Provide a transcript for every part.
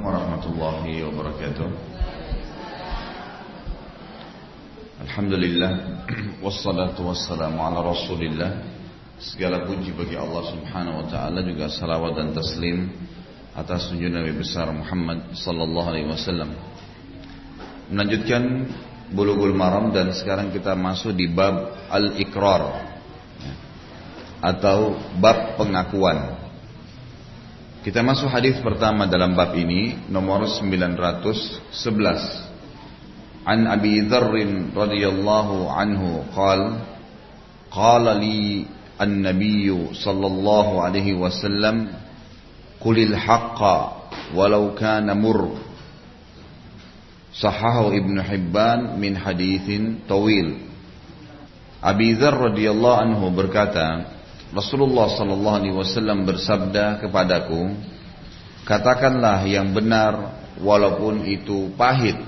Assalamualaikum warahmatullahi wabarakatuh. Alhamdulillah Wassalatu wassalamu ala rasulillah. Segala puji bagi Allah subhanahu wa ta'ala Juga salawat dan taslim Atas junjungan Nabi besar Muhammad Sallallahu alaihi wasallam. Melanjutkan Bulughul Maram dan sekarang kita masuk di bab Al-Iqrar Atau bab pengakuan kita masuk hadis pertama dalam bab ini nomor 911. An Abi Dzar radhiyallahu anhu qala qala li an-nabiy sallallahu alaihi wasallam qulil haqqa walau kana mur Sahahu Ibn Hibban min hadithin tawil Abi Dzar radhiyallahu anhu berkata Rasulullah sallallahu alaihi wasallam bersabda kepadaku, katakanlah yang benar walaupun itu pahit.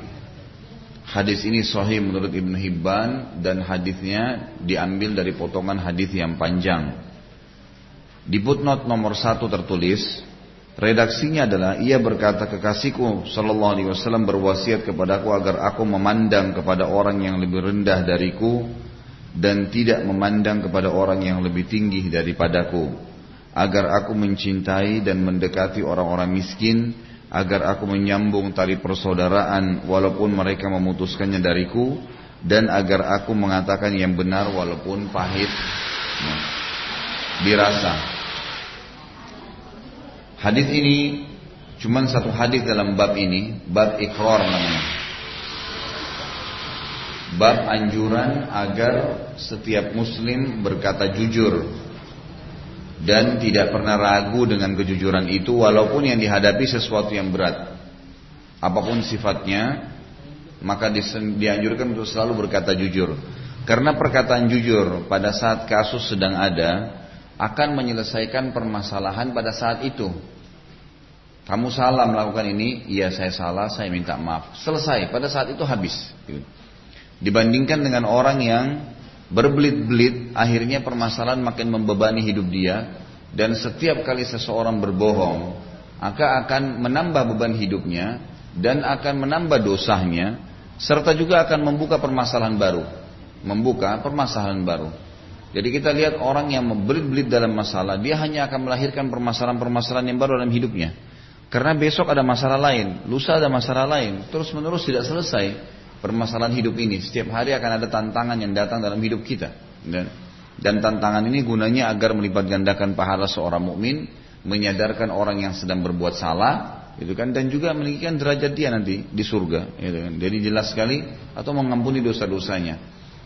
Hadis ini sahih menurut Ibn Hibban dan hadisnya diambil dari potongan hadis yang panjang. Di footnote nomor satu tertulis, redaksinya adalah ia berkata kekasihku Sallallahu Alaihi Wasallam berwasiat kepadaku agar aku memandang kepada orang yang lebih rendah dariku dan tidak memandang kepada orang yang lebih tinggi daripadaku agar aku mencintai dan mendekati orang-orang miskin agar aku menyambung tali persaudaraan walaupun mereka memutuskannya dariku dan agar aku mengatakan yang benar walaupun pahit. Nah, dirasa. Hadis ini cuma satu hadis dalam bab ini bab ikrar namanya bab anjuran agar setiap muslim berkata jujur dan tidak pernah ragu dengan kejujuran itu walaupun yang dihadapi sesuatu yang berat apa pun sifatnya maka dianjurkan untuk selalu berkata jujur karena perkataan jujur pada saat kasus sedang ada akan menyelesaikan permasalahan pada saat itu kamu salah melakukan ini, iya saya salah, saya minta maaf. Selesai, pada saat itu habis. Gitu. Dibandingkan dengan orang yang berbelit-belit, akhirnya permasalahan makin membebani hidup dia. Dan setiap kali seseorang berbohong, maka akan menambah beban hidupnya dan akan menambah dosanya, serta juga akan membuka permasalahan baru. Membuka permasalahan baru. Jadi kita lihat orang yang membelit-belit dalam masalah, dia hanya akan melahirkan permasalahan-permasalahan yang baru dalam hidupnya. Karena besok ada masalah lain, lusa ada masalah lain, terus menerus tidak selesai permasalahan hidup ini. Setiap hari akan ada tantangan yang datang dalam hidup kita. Dan, tantangan ini gunanya agar melipat gandakan pahala seorang mukmin, menyadarkan orang yang sedang berbuat salah, gitu kan, dan juga meninggikan derajat dia nanti di surga. Gitu kan. Jadi jelas sekali atau mengampuni dosa-dosanya.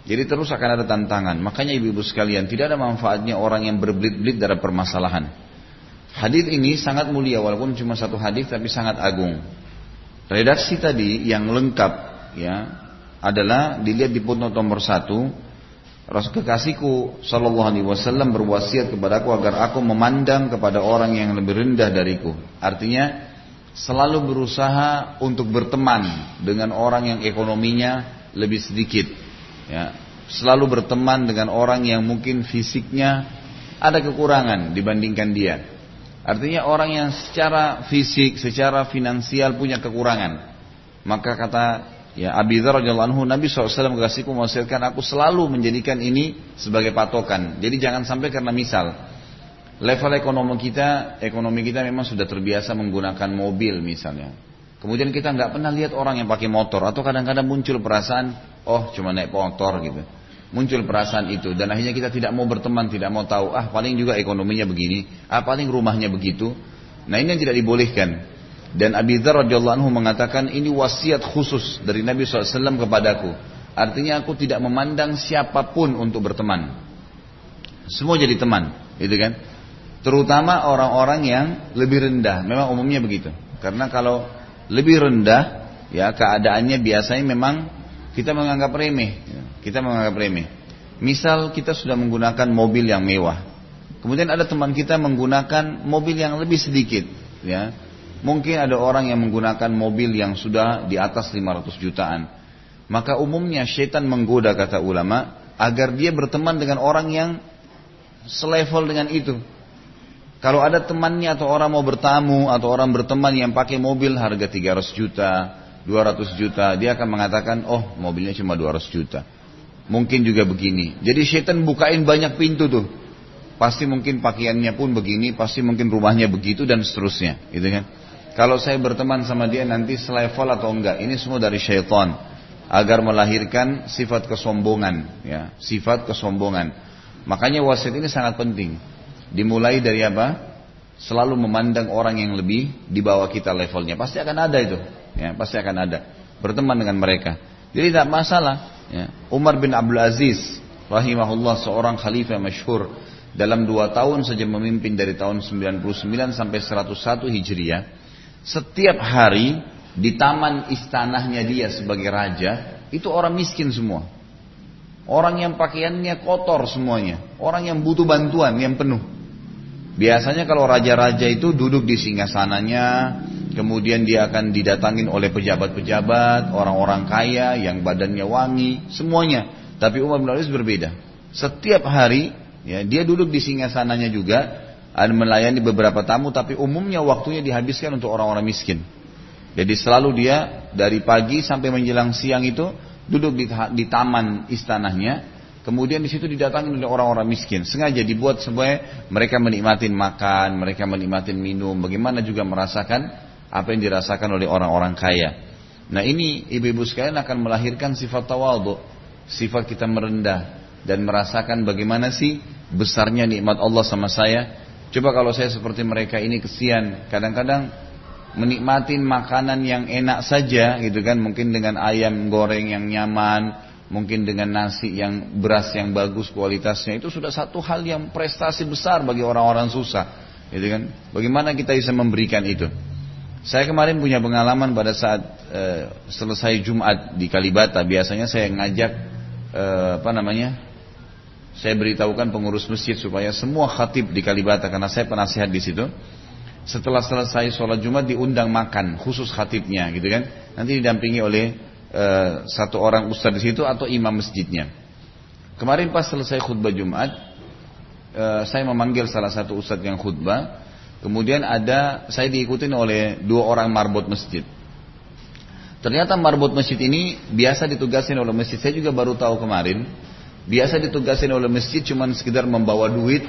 Jadi terus akan ada tantangan. Makanya ibu-ibu sekalian, tidak ada manfaatnya orang yang berbelit-belit dalam permasalahan. Hadis ini sangat mulia walaupun cuma satu hadis tapi sangat agung. Redaksi tadi yang lengkap ya adalah dilihat di footnote nomor satu Rasul kekasihku Shallallahu Alaihi Wasallam berwasiat kepadaku agar aku memandang kepada orang yang lebih rendah dariku. Artinya selalu berusaha untuk berteman dengan orang yang ekonominya lebih sedikit. Ya, selalu berteman dengan orang yang mungkin fisiknya ada kekurangan dibandingkan dia. Artinya orang yang secara fisik, secara finansial punya kekurangan. Maka kata Ya, Abi Dzar radhiyallahu anhu Nabi SAW kekasihku mewasiatkan aku selalu menjadikan ini sebagai patokan. Jadi jangan sampai karena misal level ekonomi kita, ekonomi kita memang sudah terbiasa menggunakan mobil misalnya. Kemudian kita nggak pernah lihat orang yang pakai motor atau kadang-kadang muncul perasaan, oh cuma naik motor gitu. Muncul perasaan itu dan akhirnya kita tidak mau berteman, tidak mau tahu, ah paling juga ekonominya begini, ah paling rumahnya begitu. Nah ini yang tidak dibolehkan. Dan Abi Dzar radhiyallahu anhu mengatakan ini wasiat khusus dari Nabi SAW kepadaku. Artinya aku tidak memandang siapa pun untuk berteman. Semua jadi teman, gitu kan? Terutama orang-orang yang lebih rendah. Memang umumnya begitu. Karena kalau lebih rendah, ya keadaannya biasanya memang kita menganggap remeh. Kita menganggap remeh. Misal kita sudah menggunakan mobil yang mewah. Kemudian ada teman kita menggunakan mobil yang lebih sedikit, ya Mungkin ada orang yang menggunakan mobil yang sudah di atas 500 jutaan. Maka umumnya syaitan menggoda kata ulama agar dia berteman dengan orang yang selevel dengan itu. Kalau ada temannya atau orang mau bertamu atau orang berteman yang pakai mobil harga 300 juta, 200 juta, dia akan mengatakan, oh mobilnya cuma 200 juta. Mungkin juga begini. Jadi setan bukain banyak pintu tuh. Pasti mungkin pakaiannya pun begini, pasti mungkin rumahnya begitu dan seterusnya, gitu kan? Kalau saya berteman sama dia nanti selevel atau enggak, ini semua dari syaitan agar melahirkan sifat kesombongan, ya, sifat kesombongan. Makanya wasiat ini sangat penting. Dimulai dari apa? Selalu memandang orang yang lebih di bawah kita levelnya. Pasti akan ada itu, ya, pasti akan ada. Berteman dengan mereka. Jadi tidak masalah. Ya. Umar bin Abdul Aziz, rahimahullah seorang khalifah masyhur dalam dua tahun saja memimpin dari tahun 99 sampai 101 Hijriah setiap hari di taman istanahnya dia sebagai raja, itu orang miskin semua. Orang yang pakaiannya kotor semuanya. Orang yang butuh bantuan yang penuh. Biasanya kalau raja-raja itu duduk di singgasananya, kemudian dia akan didatangin oleh pejabat-pejabat, orang-orang kaya yang badannya wangi, semuanya. Tapi Umar bin Aziz berbeda. Setiap hari ya dia duduk di singgasananya juga melayani beberapa tamu tapi umumnya waktunya dihabiskan untuk orang-orang miskin. Jadi selalu dia dari pagi sampai menjelang siang itu duduk di, di taman istanahnya, kemudian di situ didatangi oleh orang-orang miskin. Sengaja dibuat supaya mereka menikmati makan, mereka menikmati minum, bagaimana juga merasakan apa yang dirasakan oleh orang-orang kaya. Nah ini ibu-ibu sekalian akan melahirkan sifat tawadhu, sifat kita merendah dan merasakan bagaimana sih besarnya nikmat Allah sama saya Coba kalau saya seperti mereka ini kesian, kadang-kadang menikmati makanan yang enak saja gitu kan, mungkin dengan ayam goreng yang nyaman, mungkin dengan nasi yang beras yang bagus kualitasnya. Itu sudah satu hal yang prestasi besar bagi orang-orang susah, gitu kan. Bagaimana kita bisa memberikan itu? Saya kemarin punya pengalaman pada saat e, selesai Jumat di Kalibata, biasanya saya ngajak e, apa namanya saya beritahukan pengurus masjid supaya semua khatib di Kalibata karena saya penasihat di situ. Setelah selesai sholat Jumat diundang makan khusus khatibnya gitu kan. Nanti didampingi oleh uh, satu orang ustaz di situ atau imam masjidnya. Kemarin pas selesai khutbah Jumat, uh, saya memanggil salah satu ustaz yang khutbah. Kemudian ada saya diikutin oleh dua orang marbot masjid. Ternyata marbot masjid ini biasa ditugasin oleh masjid. Saya juga baru tahu kemarin Biasa ditugasin oleh masjid cuma sekedar membawa duit,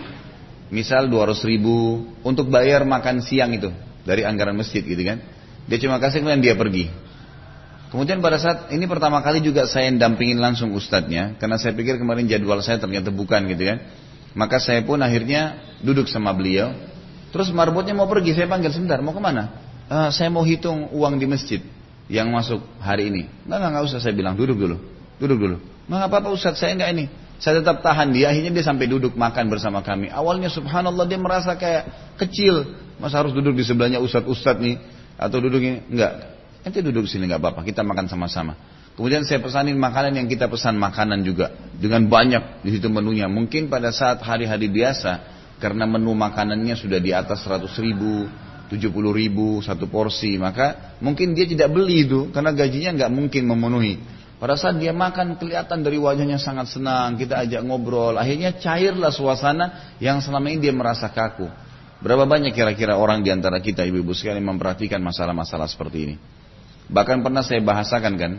misal 200 ribu untuk bayar makan siang itu dari anggaran masjid gitu kan. Dia cuma kasih kemudian dia pergi. Kemudian pada saat ini pertama kali juga saya dampingin langsung ustadznya karena saya pikir kemarin jadwal saya ternyata bukan gitu kan. Maka saya pun akhirnya duduk sama beliau. Terus marbotnya mau pergi, saya panggil sebentar, mau ke mana? Uh, saya mau hitung uang di masjid yang masuk hari ini. Enggak, enggak, enggak usah saya bilang, duduk dulu. Duduk dulu. Mengapa apa Ustaz saya enggak ini? Saya tetap tahan dia, akhirnya dia sampai duduk makan bersama kami. Awalnya subhanallah dia merasa kayak kecil. Masa harus duduk di sebelahnya Ustaz-Ustaz nih? Atau duduk ini? Enggak. Nanti duduk sini enggak apa-apa, kita makan sama-sama. Kemudian saya pesanin makanan yang kita pesan makanan juga. Dengan banyak di situ menunya. Mungkin pada saat hari-hari biasa, karena menu makanannya sudah di atas 100 ribu, 70 ribu satu porsi. Maka mungkin dia tidak beli itu, karena gajinya nggak mungkin memenuhi. Pada saat dia makan kelihatan dari wajahnya sangat senang, kita ajak ngobrol. Akhirnya cairlah suasana yang selama ini dia merasa kaku. Berapa banyak kira-kira orang di antara kita ibu-ibu sekalian memperhatikan masalah-masalah seperti ini. Bahkan pernah saya bahasakan kan,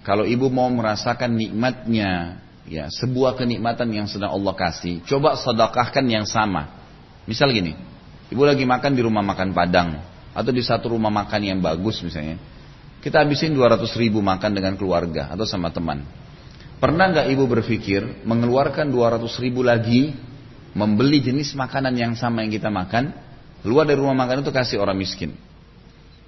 kalau ibu mau merasakan nikmatnya, ya sebuah kenikmatan yang sedang Allah kasih, coba sedekahkan yang sama. Misal gini, ibu lagi makan di rumah makan Padang atau di satu rumah makan yang bagus misalnya. Kita habisin 200 ribu makan dengan keluarga atau sama teman. Pernah nggak ibu berpikir mengeluarkan 200 ribu lagi membeli jenis makanan yang sama yang kita makan, keluar dari rumah makan itu kasih orang miskin.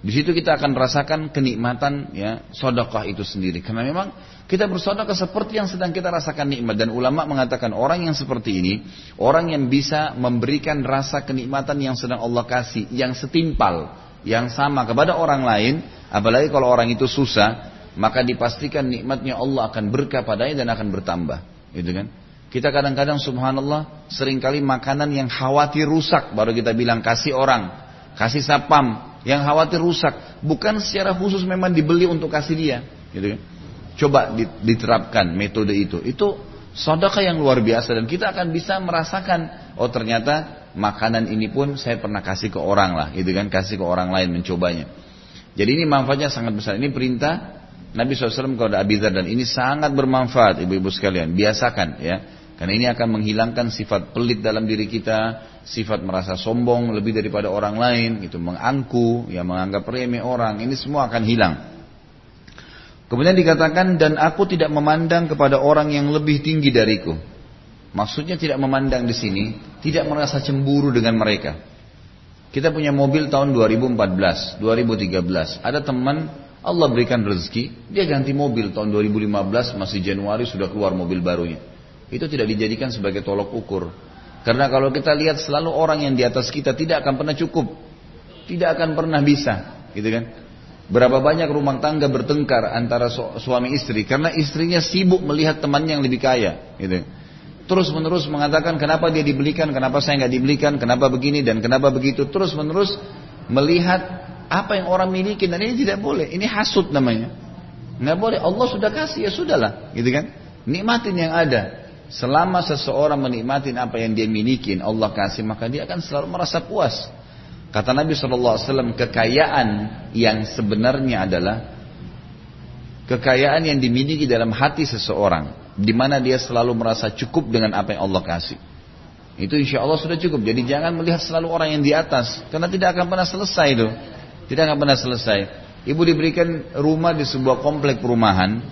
Di situ kita akan merasakan kenikmatan ya sodokah itu sendiri. Karena memang kita bersodokah seperti yang sedang kita rasakan nikmat dan ulama mengatakan orang yang seperti ini orang yang bisa memberikan rasa kenikmatan yang sedang Allah kasih yang setimpal yang sama kepada orang lain Apalagi kalau orang itu susah, maka dipastikan nikmatnya Allah akan berkah padanya dan akan bertambah. Gitu kan? Kita kadang-kadang subhanallah sering kali makanan yang khawatir rusak baru kita bilang kasih orang, kasih sapam yang khawatir rusak, bukan secara khusus memang dibeli untuk kasih dia, gitu kan? Coba diterapkan metode itu. Itu sedekah yang luar biasa dan kita akan bisa merasakan oh ternyata makanan ini pun saya pernah kasih ke orang lah, gitu kan, kasih ke orang lain mencobanya. Jadi ini manfaatnya sangat besar. Ini perintah Nabi SAW kepada Abi Dhar dan ini sangat bermanfaat ibu-ibu sekalian. Biasakan ya. Karena ini akan menghilangkan sifat pelit dalam diri kita, sifat merasa sombong lebih daripada orang lain, itu mengangku, ya menganggap remeh orang, ini semua akan hilang. Kemudian dikatakan dan aku tidak memandang kepada orang yang lebih tinggi dariku. Maksudnya tidak memandang di sini, tidak merasa cemburu dengan mereka. Kita punya mobil tahun 2014, 2013. Ada teman Allah berikan rezeki, dia ganti mobil tahun 2015 masih Januari sudah keluar mobil barunya. Itu tidak dijadikan sebagai tolok ukur. Karena kalau kita lihat selalu orang yang di atas kita tidak akan pernah cukup. Tidak akan pernah bisa, gitu kan? Berapa banyak rumah tangga bertengkar antara suami istri karena istrinya sibuk melihat temannya yang lebih kaya, gitu terus menerus mengatakan kenapa dia dibelikan, kenapa saya nggak dibelikan, kenapa begini dan kenapa begitu, terus menerus melihat apa yang orang miliki dan ini tidak boleh, ini hasut namanya, nggak boleh. Allah sudah kasih ya sudahlah, gitu kan? Nikmatin yang ada. Selama seseorang menikmati apa yang dia miliki, Allah kasih maka dia akan selalu merasa puas. Kata Nabi SAW, kekayaan yang sebenarnya adalah kekayaan yang dimiliki dalam hati seseorang di mana dia selalu merasa cukup dengan apa yang Allah kasih. Itu insya Allah sudah cukup. Jadi jangan melihat selalu orang yang di atas, karena tidak akan pernah selesai itu. Tidak akan pernah selesai. Ibu diberikan rumah di sebuah komplek perumahan,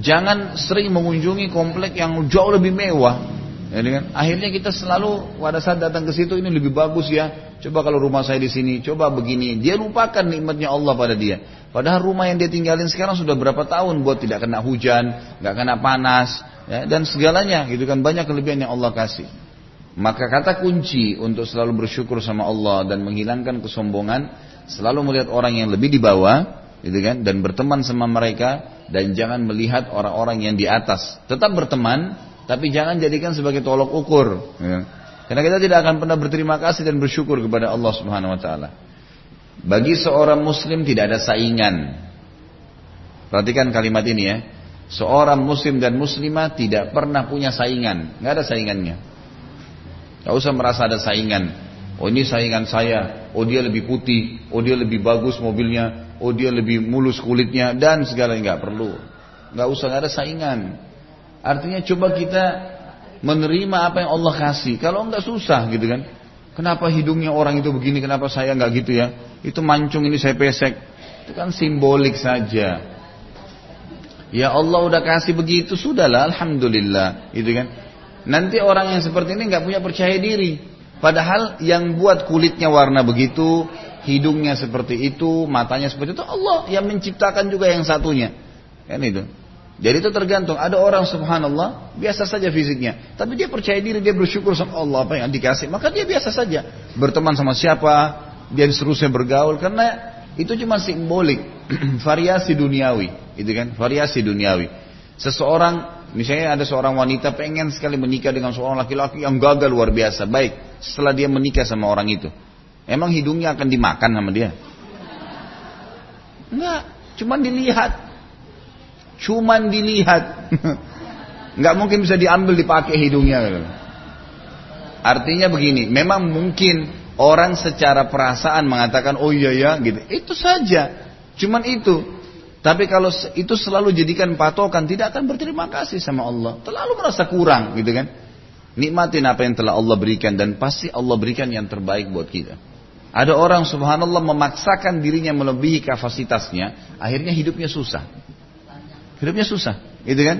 jangan sering mengunjungi komplek yang jauh lebih mewah. Ya, kan? Akhirnya kita selalu pada saat datang ke situ ini lebih bagus ya. Coba kalau rumah saya di sini, coba begini. Dia lupakan nikmatnya Allah pada dia. Padahal rumah yang dia tinggalin sekarang sudah berapa tahun buat tidak kena hujan, nggak kena panas, ya, dan segalanya gitu kan banyak kelebihan yang Allah kasih. Maka kata kunci untuk selalu bersyukur sama Allah dan menghilangkan kesombongan, selalu melihat orang yang lebih di bawah, gitu kan, dan berteman sama mereka dan jangan melihat orang-orang yang di atas. Tetap berteman, tapi jangan jadikan sebagai tolok ukur. Ya. Karena kita tidak akan pernah berterima kasih dan bersyukur kepada Allah Subhanahu Wa Taala. Bagi seorang muslim tidak ada saingan. Perhatikan kalimat ini ya. Seorang muslim dan muslimah tidak pernah punya saingan. Nggak ada saingannya. Gak usah merasa ada saingan. Oh ini saingan saya. Oh dia lebih putih. Oh dia lebih bagus mobilnya. Oh dia lebih mulus kulitnya. Dan segalanya nggak perlu. Nggak usah nggak ada saingan. Artinya coba kita menerima apa yang Allah kasih. Kalau nggak susah gitu kan. Kenapa hidungnya orang itu begini, kenapa saya nggak gitu ya? Itu mancung ini saya pesek. Itu kan simbolik saja. Ya Allah udah kasih begitu, sudahlah, alhamdulillah, gitu kan? Nanti orang yang seperti ini nggak punya percaya diri. Padahal yang buat kulitnya warna begitu, hidungnya seperti itu, matanya seperti itu, Allah yang menciptakan juga yang satunya. Kan itu. Jadi itu tergantung. Ada orang subhanallah biasa saja fisiknya, tapi dia percaya diri, dia bersyukur sama Allah apa yang dikasih, maka dia biasa saja. Berteman sama siapa, dia seterusnya bergaul. Karena itu cuma simbolik, variasi duniawi, itu kan, variasi duniawi. Seseorang, misalnya ada seorang wanita pengen sekali menikah dengan seorang laki-laki yang gagal luar biasa, baik setelah dia menikah sama orang itu, emang hidungnya akan dimakan sama dia? Enggak, cuma dilihat Cuman dilihat. nggak mungkin bisa diambil dipakai hidungnya. Artinya begini, memang mungkin orang secara perasaan mengatakan oh iya ya gitu. Itu saja. Cuman itu. Tapi kalau itu selalu jadikan patokan tidak akan berterima kasih sama Allah. Terlalu merasa kurang gitu kan. Nikmatin apa yang telah Allah berikan dan pasti Allah berikan yang terbaik buat kita. Ada orang subhanallah memaksakan dirinya melebihi kapasitasnya, akhirnya hidupnya susah. Hidupnya susah, gitu kan?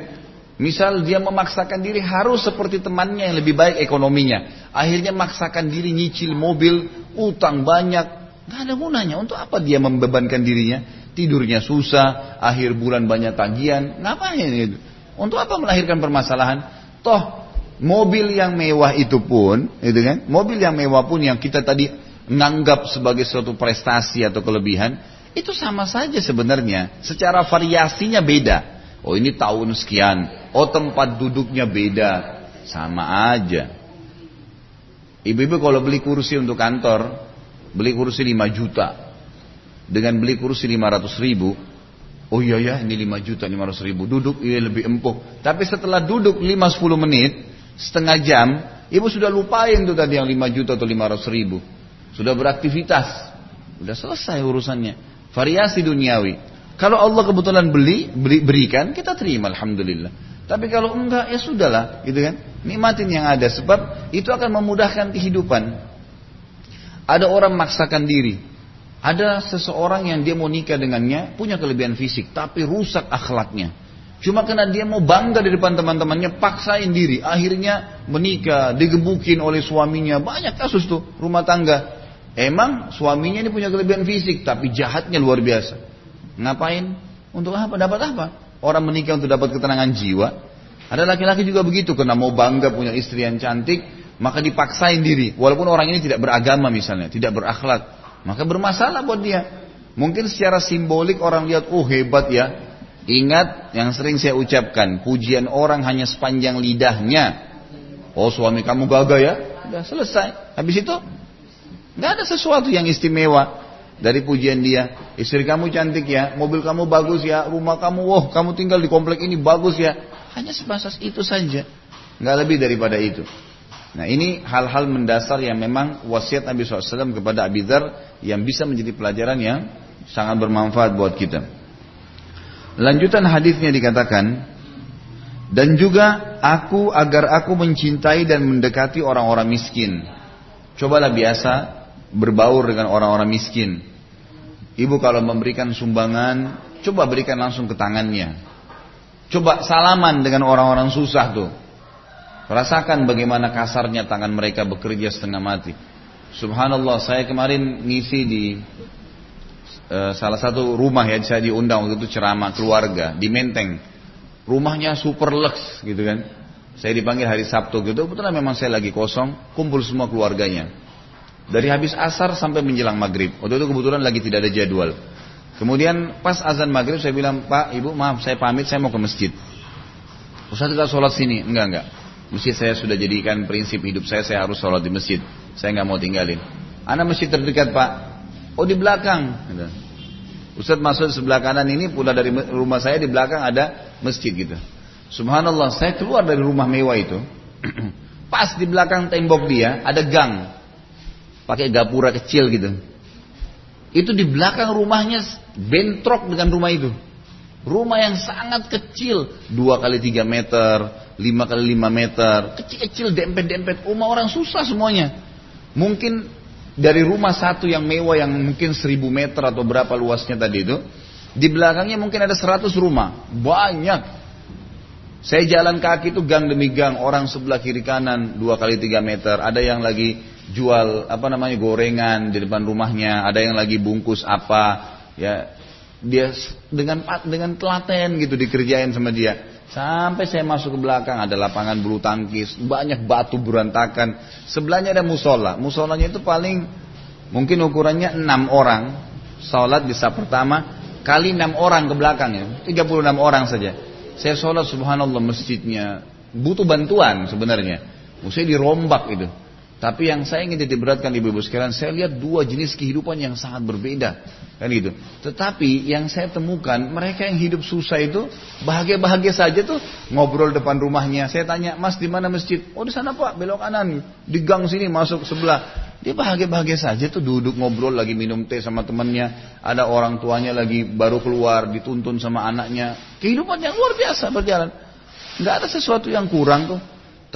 Misal dia memaksakan diri harus seperti temannya yang lebih baik ekonominya. Akhirnya memaksakan diri nyicil mobil, utang banyak. Gak ada gunanya. Untuk apa dia membebankan dirinya? Tidurnya susah, akhir bulan banyak tagihan. Ngapain itu? Untuk apa melahirkan permasalahan? Toh mobil yang mewah itu pun, itu kan? Mobil yang mewah pun yang kita tadi menganggap sebagai suatu prestasi atau kelebihan, itu sama saja sebenarnya. Secara variasinya beda. Oh ini tahun sekian. Oh tempat duduknya beda. Sama aja. Ibu-ibu kalau beli kursi untuk kantor. Beli kursi 5 juta. Dengan beli kursi 500 ribu. Oh iya ya ini 5 juta 500 ribu. Duduk iya lebih empuk. Tapi setelah duduk 5-10 menit. Setengah jam. Ibu sudah lupain tuh tadi yang 5 juta atau 500 ribu. Sudah beraktivitas. Sudah selesai urusannya. Variasi duniawi. Kalau Allah kebetulan beli, beli berikan, kita terima Alhamdulillah. Tapi kalau enggak, ya sudahlah, gitu kan. Nikmatin yang ada, sebab itu akan memudahkan kehidupan. Ada orang memaksakan diri. Ada seseorang yang dia mau nikah dengannya, punya kelebihan fisik, tapi rusak akhlaknya. Cuma karena dia mau bangga di depan teman-temannya, paksain diri. Akhirnya menikah, digebukin oleh suaminya. Banyak kasus tuh, rumah tangga. Emang suaminya ini punya kelebihan fisik, tapi jahatnya luar biasa. Ngapain? Untuk apa? Dapat apa? Orang menikah untuk dapat ketenangan jiwa. Ada laki-laki juga begitu, karena mau bangga punya istri yang cantik, maka dipaksain diri. Walaupun orang ini tidak beragama misalnya, tidak berakhlak. Maka bermasalah buat dia. Mungkin secara simbolik orang lihat, oh hebat ya. Ingat yang sering saya ucapkan, pujian orang hanya sepanjang lidahnya. Oh suami kamu gagah ya, sudah selesai. Habis itu, nggak ada sesuatu yang istimewa dari pujian dia. Istri kamu cantik ya, mobil kamu bagus ya, rumah kamu, wah kamu tinggal di komplek ini bagus ya. Hanya sebatas itu saja, nggak lebih daripada itu. Nah ini hal-hal mendasar yang memang wasiat Nabi SAW kepada Abi Dhar yang bisa menjadi pelajaran yang sangat bermanfaat buat kita. Lanjutan hadisnya dikatakan, dan juga aku agar aku mencintai dan mendekati orang-orang miskin. Cobalah biasa berbaur dengan orang-orang miskin. Ibu kalau memberikan sumbangan, coba berikan langsung ke tangannya. Coba salaman dengan orang-orang susah tuh. Rasakan bagaimana kasarnya tangan mereka bekerja setengah mati. Subhanallah, saya kemarin ngisi di uh, salah satu rumah ya, saya diundang waktu itu ceramah keluarga di Menteng. Rumahnya super lux gitu kan. Saya dipanggil hari Sabtu gitu, kebetulan memang saya lagi kosong, kumpul semua keluarganya. Dari habis asar sampai menjelang maghrib. Waktu itu kebetulan lagi tidak ada jadwal. Kemudian pas azan maghrib saya bilang, Pak, Ibu maaf saya pamit saya mau ke masjid. Ustaz kita sholat sini. Enggak, enggak. Masjid saya sudah jadikan prinsip hidup saya, saya harus sholat di masjid. Saya nggak mau tinggalin. Anak masjid terdekat Pak. Oh di belakang. Gitu. Ustaz masuk sebelah kanan ini pula dari rumah saya di belakang ada masjid gitu. Subhanallah saya keluar dari rumah mewah itu. Pas di belakang tembok dia ada gang pakai gapura kecil gitu. Itu di belakang rumahnya bentrok dengan rumah itu. Rumah yang sangat kecil, dua kali tiga meter, lima kali lima meter, kecil-kecil dempet-dempet. Rumah orang susah semuanya. Mungkin dari rumah satu yang mewah yang mungkin seribu meter atau berapa luasnya tadi itu, di belakangnya mungkin ada seratus rumah, banyak. Saya jalan kaki itu gang demi gang, orang sebelah kiri kanan dua kali tiga meter, ada yang lagi jual apa namanya gorengan di depan rumahnya, ada yang lagi bungkus apa, ya dia dengan dengan telaten gitu dikerjain sama dia. Sampai saya masuk ke belakang ada lapangan bulu tangkis, banyak batu berantakan. Sebelahnya ada musola. Musolanya itu paling mungkin ukurannya enam orang. Sholat di saat pertama kali enam orang ke belakangnya, 36 orang saja. Saya sholat subhanallah masjidnya butuh bantuan sebenarnya. Mesti dirombak itu. Tapi yang saya ingin beratkan ibu-ibu sekalian, saya lihat dua jenis kehidupan yang sangat berbeda. Kan gitu. Tetapi yang saya temukan, mereka yang hidup susah itu bahagia-bahagia saja tuh ngobrol depan rumahnya. Saya tanya, mas di mana masjid? Oh di sana pak, belok kanan. Di gang sini masuk sebelah. Dia bahagia-bahagia saja tuh duduk ngobrol lagi minum teh sama temannya. Ada orang tuanya lagi baru keluar, dituntun sama anaknya. Kehidupan yang luar biasa berjalan. Nggak ada sesuatu yang kurang tuh.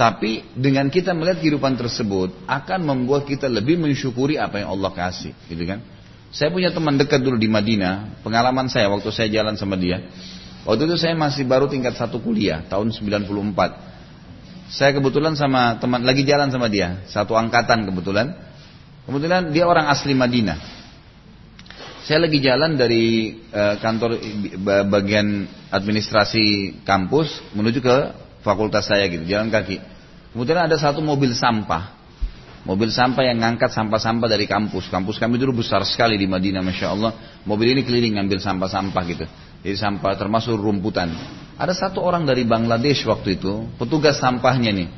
Tapi dengan kita melihat kehidupan tersebut akan membuat kita lebih mensyukuri apa yang Allah kasih, gitu kan? Saya punya teman dekat dulu di Madinah, pengalaman saya waktu saya jalan sama dia. Waktu itu saya masih baru tingkat satu kuliah, tahun 94. Saya kebetulan sama teman, lagi jalan sama dia, satu angkatan kebetulan. Kebetulan dia orang asli Madinah. Saya lagi jalan dari uh, kantor bagian administrasi kampus menuju ke fakultas saya gitu, jalan kaki. Kemudian ada satu mobil sampah. Mobil sampah yang ngangkat sampah-sampah dari kampus. Kampus kami dulu besar sekali di Madinah, Masya Allah. Mobil ini keliling ngambil sampah-sampah gitu. Jadi sampah termasuk rumputan. Ada satu orang dari Bangladesh waktu itu, petugas sampahnya nih.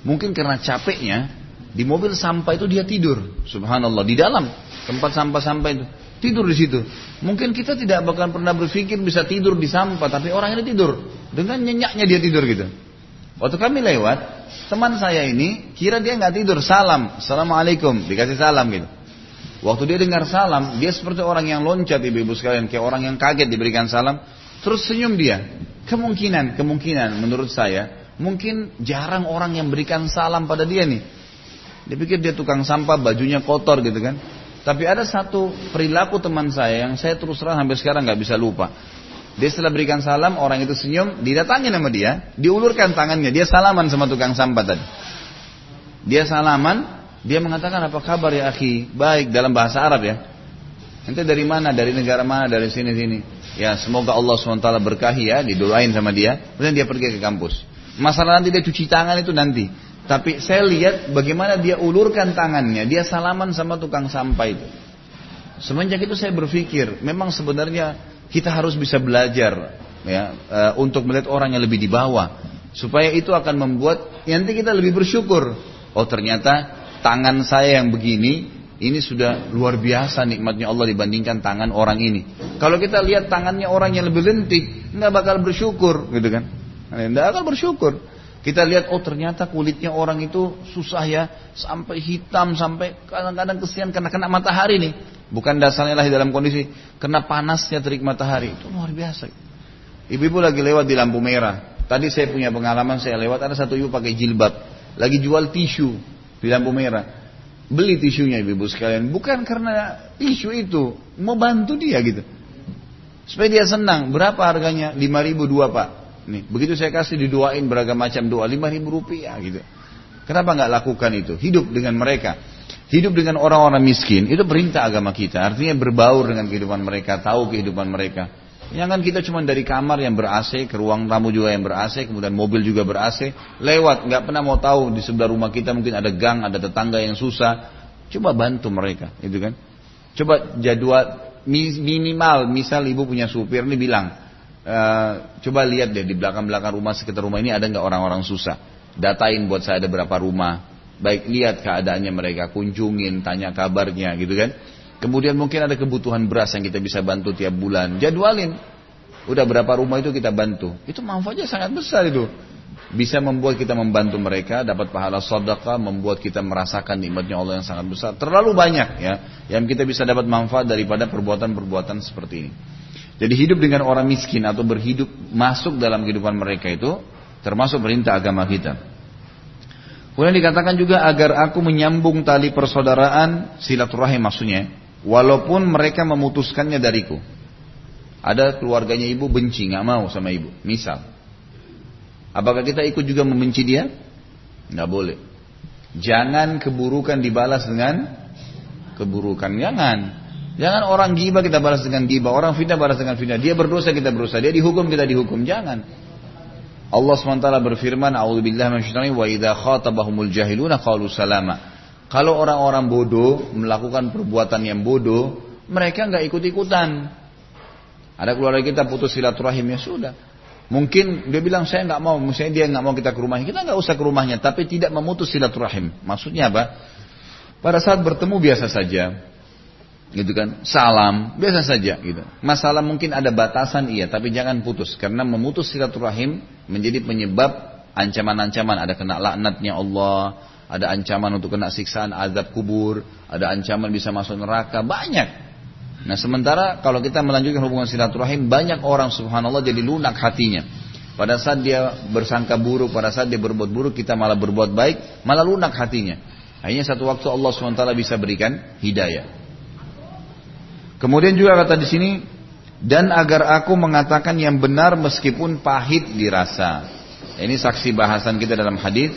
Mungkin karena capeknya, di mobil sampah itu dia tidur. Subhanallah, di dalam tempat sampah-sampah itu. Tidur di situ. Mungkin kita tidak bahkan pernah berpikir bisa tidur di sampah, tapi orang ini tidur. Dengan nyenyaknya dia tidur gitu. Waktu kami lewat, Teman saya ini kira dia nggak tidur, salam, assalamualaikum, dikasih salam gitu. Waktu dia dengar salam, dia seperti orang yang loncat ibu-ibu sekalian, kayak orang yang kaget diberikan salam, terus senyum dia. Kemungkinan, kemungkinan menurut saya, mungkin jarang orang yang berikan salam pada dia nih. Dia pikir dia tukang sampah, bajunya kotor gitu kan. Tapi ada satu perilaku teman saya yang saya terus terang sampai sekarang nggak bisa lupa. Dia setelah berikan salam, orang itu senyum, didatangi nama dia, diulurkan tangannya, dia salaman sama tukang sampah tadi. Dia salaman, dia mengatakan apa kabar ya akhi? Baik dalam bahasa Arab ya. Nanti dari mana? Dari negara mana? Dari sini sini. Ya semoga Allah swt berkahi ya, didoain sama dia. Kemudian dia pergi ke kampus. Masalah nanti dia cuci tangan itu nanti. Tapi saya lihat bagaimana dia ulurkan tangannya, dia salaman sama tukang sampah itu. Semenjak itu saya berpikir, memang sebenarnya kita harus bisa belajar ya uh, untuk melihat orang yang lebih di bawah supaya itu akan membuat nanti kita lebih bersyukur. Oh ternyata tangan saya yang begini ini sudah luar biasa nikmatnya Allah dibandingkan tangan orang ini. Kalau kita lihat tangannya orang yang lebih lentik, nggak bakal bersyukur, gitu kan? Nggak bakal bersyukur. Kita lihat, oh ternyata kulitnya orang itu susah ya, sampai hitam, sampai kadang-kadang kesian karena kena matahari nih. Bukan dasarnya lahir dalam kondisi kena panasnya terik matahari. Itu luar biasa. Ibu-ibu lagi lewat di lampu merah. Tadi saya punya pengalaman saya lewat ada satu ibu pakai jilbab. Lagi jual tisu di lampu merah. Beli tisunya ibu-ibu sekalian. Bukan karena tisu itu. Mau bantu dia gitu. Supaya dia senang. Berapa harganya? 5 ribu dua pak. Nih, begitu saya kasih diduain beragam macam doa. 5 ribu rupiah gitu. Kenapa nggak lakukan itu? Hidup dengan mereka. Hidup dengan orang-orang miskin itu perintah agama kita. Artinya berbaur dengan kehidupan mereka, tahu kehidupan mereka. Jangan kita cuma dari kamar yang ber-AC ke ruang tamu juga yang ber-AC, kemudian mobil juga ber-AC, lewat nggak pernah mau tahu di sebelah rumah kita mungkin ada gang, ada tetangga yang susah. Coba bantu mereka, itu kan? Coba jadwal minimal, misal ibu punya supir ini bilang, e, coba lihat deh di belakang-belakang rumah sekitar rumah ini ada nggak orang-orang susah. Datain buat saya ada berapa rumah, Baik lihat keadaannya mereka, kunjungin, tanya kabarnya gitu kan. Kemudian mungkin ada kebutuhan beras yang kita bisa bantu tiap bulan. Jadwalin. Udah berapa rumah itu kita bantu. Itu manfaatnya sangat besar itu. Bisa membuat kita membantu mereka, dapat pahala sedekah, membuat kita merasakan nikmatnya Allah yang sangat besar. Terlalu banyak ya yang kita bisa dapat manfaat daripada perbuatan-perbuatan seperti ini. Jadi hidup dengan orang miskin atau berhidup masuk dalam kehidupan mereka itu termasuk perintah agama kita. Kemudian dikatakan juga agar aku menyambung tali persaudaraan silaturahim maksudnya, walaupun mereka memutuskannya dariku. Ada keluarganya ibu benci, nggak mau sama ibu. Misal, apakah kita ikut juga membenci dia? Nggak boleh. Jangan keburukan dibalas dengan keburukan. Jangan. Jangan orang giba kita balas dengan giba, orang fitnah balas dengan fitnah. Dia berdosa kita berdosa, dia dihukum kita dihukum. Jangan. Allah SWT berfirman, A'udzubillah minasyaitonir wa khatabahumul jahiluna qalu salama. Kalau orang-orang bodoh melakukan perbuatan yang bodoh, mereka nggak ikut-ikutan. Ada keluarga kita putus silaturahim ya sudah. Mungkin dia bilang saya nggak mau, misalnya dia nggak mau kita ke rumahnya, kita nggak usah ke rumahnya, tapi tidak memutus silaturahim. Maksudnya apa? Pada saat bertemu biasa saja, gitu kan? Salam biasa saja gitu. Masalah mungkin ada batasan iya tapi jangan putus. Karena memutus silaturahim menjadi penyebab ancaman-ancaman. Ada kena laknatnya Allah ada ancaman untuk kena siksaan azab kubur ada ancaman bisa masuk neraka banyak. Nah sementara kalau kita melanjutkan hubungan silaturahim banyak orang subhanallah jadi lunak hatinya. Pada saat dia bersangka buruk pada saat dia berbuat buruk kita malah berbuat baik malah lunak hatinya. Akhirnya satu waktu Allah swt bisa berikan hidayah Kemudian juga kata di sini dan agar aku mengatakan yang benar meskipun pahit dirasa. Ini saksi bahasan kita dalam hadis.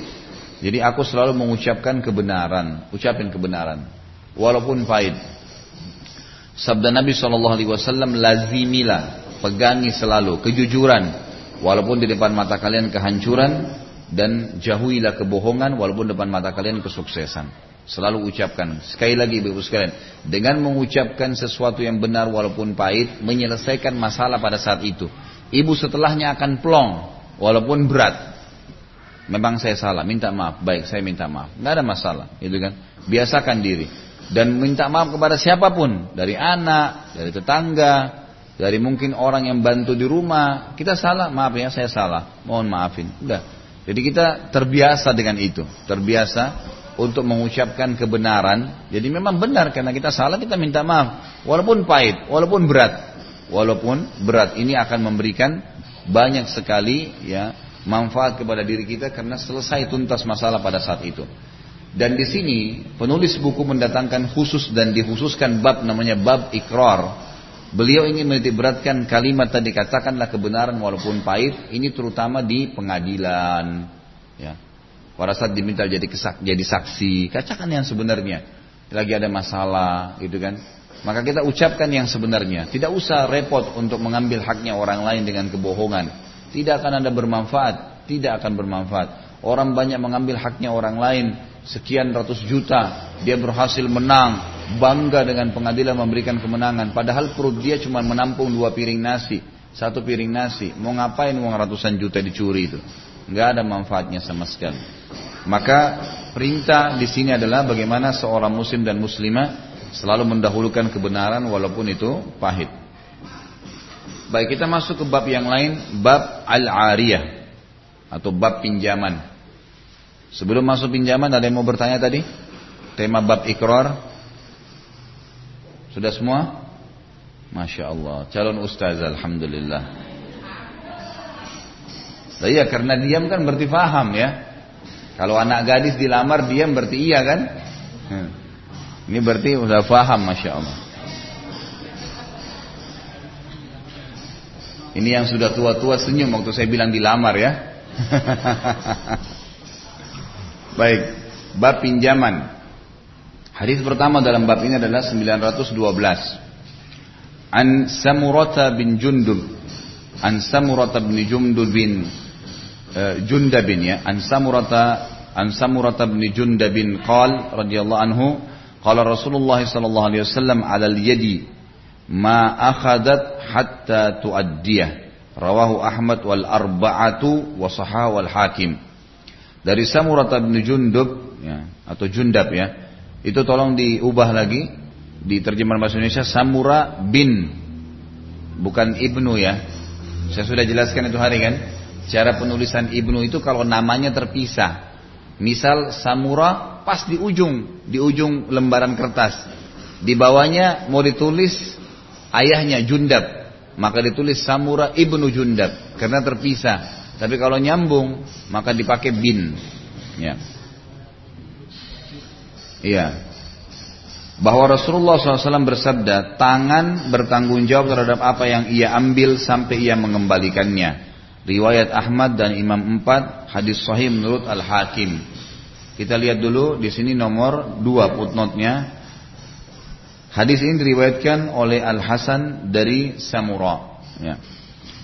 Jadi aku selalu mengucapkan kebenaran, ucapin kebenaran, walaupun pahit. Sabda Nabi Shallallahu Alaihi Wasallam lazimilah, pegangi selalu kejujuran, walaupun di depan mata kalian kehancuran dan jauhilah kebohongan, walaupun depan mata kalian kesuksesan. Selalu ucapkan. Sekali lagi ibu sekalian. Dengan mengucapkan sesuatu yang benar walaupun pahit. Menyelesaikan masalah pada saat itu. Ibu setelahnya akan plong. Walaupun berat. Memang saya salah. Minta maaf. Baik saya minta maaf. Nggak ada masalah. Itu kan. Biasakan diri. Dan minta maaf kepada siapa pun. Dari anak. Dari tetangga. Dari mungkin orang yang bantu di rumah. Kita salah. Maaf ya saya salah. Mohon maafin. Udah. Jadi kita terbiasa dengan itu, terbiasa untuk mengucapkan kebenaran. Jadi memang benar karena kita salah kita minta maaf, walaupun pahit, walaupun berat, walaupun berat ini akan memberikan banyak sekali ya manfaat kepada diri kita karena selesai tuntas masalah pada saat itu. Dan di sini penulis buku mendatangkan khusus dan dikhususkan bab namanya bab ikrar. Beliau ingin menitikberatkan kalimat tadi katakanlah kebenaran walaupun pahit. Ini terutama di pengadilan. Ya. Pada saat diminta jadi kesak, jadi saksi, katakan yang sebenarnya. Lagi ada masalah, gitu kan? Maka kita ucapkan yang sebenarnya. Tidak usah repot untuk mengambil haknya orang lain dengan kebohongan. Tidak akan ada bermanfaat. Tidak akan bermanfaat. Orang banyak mengambil haknya orang lain. Sekian ratus juta. Dia berhasil menang bangga dengan pengadilan memberikan kemenangan. Padahal perut dia cuma menampung dua piring nasi, satu piring nasi. Mau ngapain uang ratusan juta dicuri itu? Nggak ada manfaatnya sama sekali. Maka perintah di sini adalah bagaimana seorang muslim dan muslimah selalu mendahulukan kebenaran walaupun itu pahit. Baik kita masuk ke bab yang lain, bab al-ariyah atau bab pinjaman. Sebelum masuk pinjaman ada yang mau bertanya tadi? Tema bab ikrar sudah semua? Masya Allah. Calon ustaz Alhamdulillah. Iya karena diam kan berarti faham ya. Kalau anak gadis dilamar diam berarti iya kan? Hmm. Ini berarti udah faham Masya Allah. Ini yang sudah tua-tua senyum waktu saya bilang dilamar ya. Baik, bab pinjaman. Hadis pertama dalam bab ini adalah 912. An Samurata bin Jundub. An Samurata bin Jundub bin uh, Jundabin ya. An Samurata An Samurata bin Jundabin qal radhiyallahu anhu qala Rasulullah sallallahu alaihi wasallam 'ala al-yadi ma akhadat hatta tuaddiyah. Rawahu Ahmad wal arba'atu wa sahah wal hakim. Dari Samurata bin Jundub ya, atau Jundab ya itu tolong diubah lagi di terjemahan bahasa Indonesia Samura bin bukan ibnu ya. Saya sudah jelaskan itu hari kan. Cara penulisan ibnu itu kalau namanya terpisah. Misal Samura pas di ujung, di ujung lembaran kertas. Di bawahnya mau ditulis ayahnya Jundab, maka ditulis Samura ibnu Jundab karena terpisah. Tapi kalau nyambung maka dipakai bin. Ya. Iya. Bahwa Rasulullah SAW bersabda, tangan bertanggung jawab terhadap apa yang ia ambil sampai ia mengembalikannya. Riwayat Ahmad dan Imam Empat, hadis sahih menurut Al-Hakim. Kita lihat dulu di sini nomor dua footnote-nya. Hadis ini diriwayatkan oleh Al Hasan dari Samura. Ya.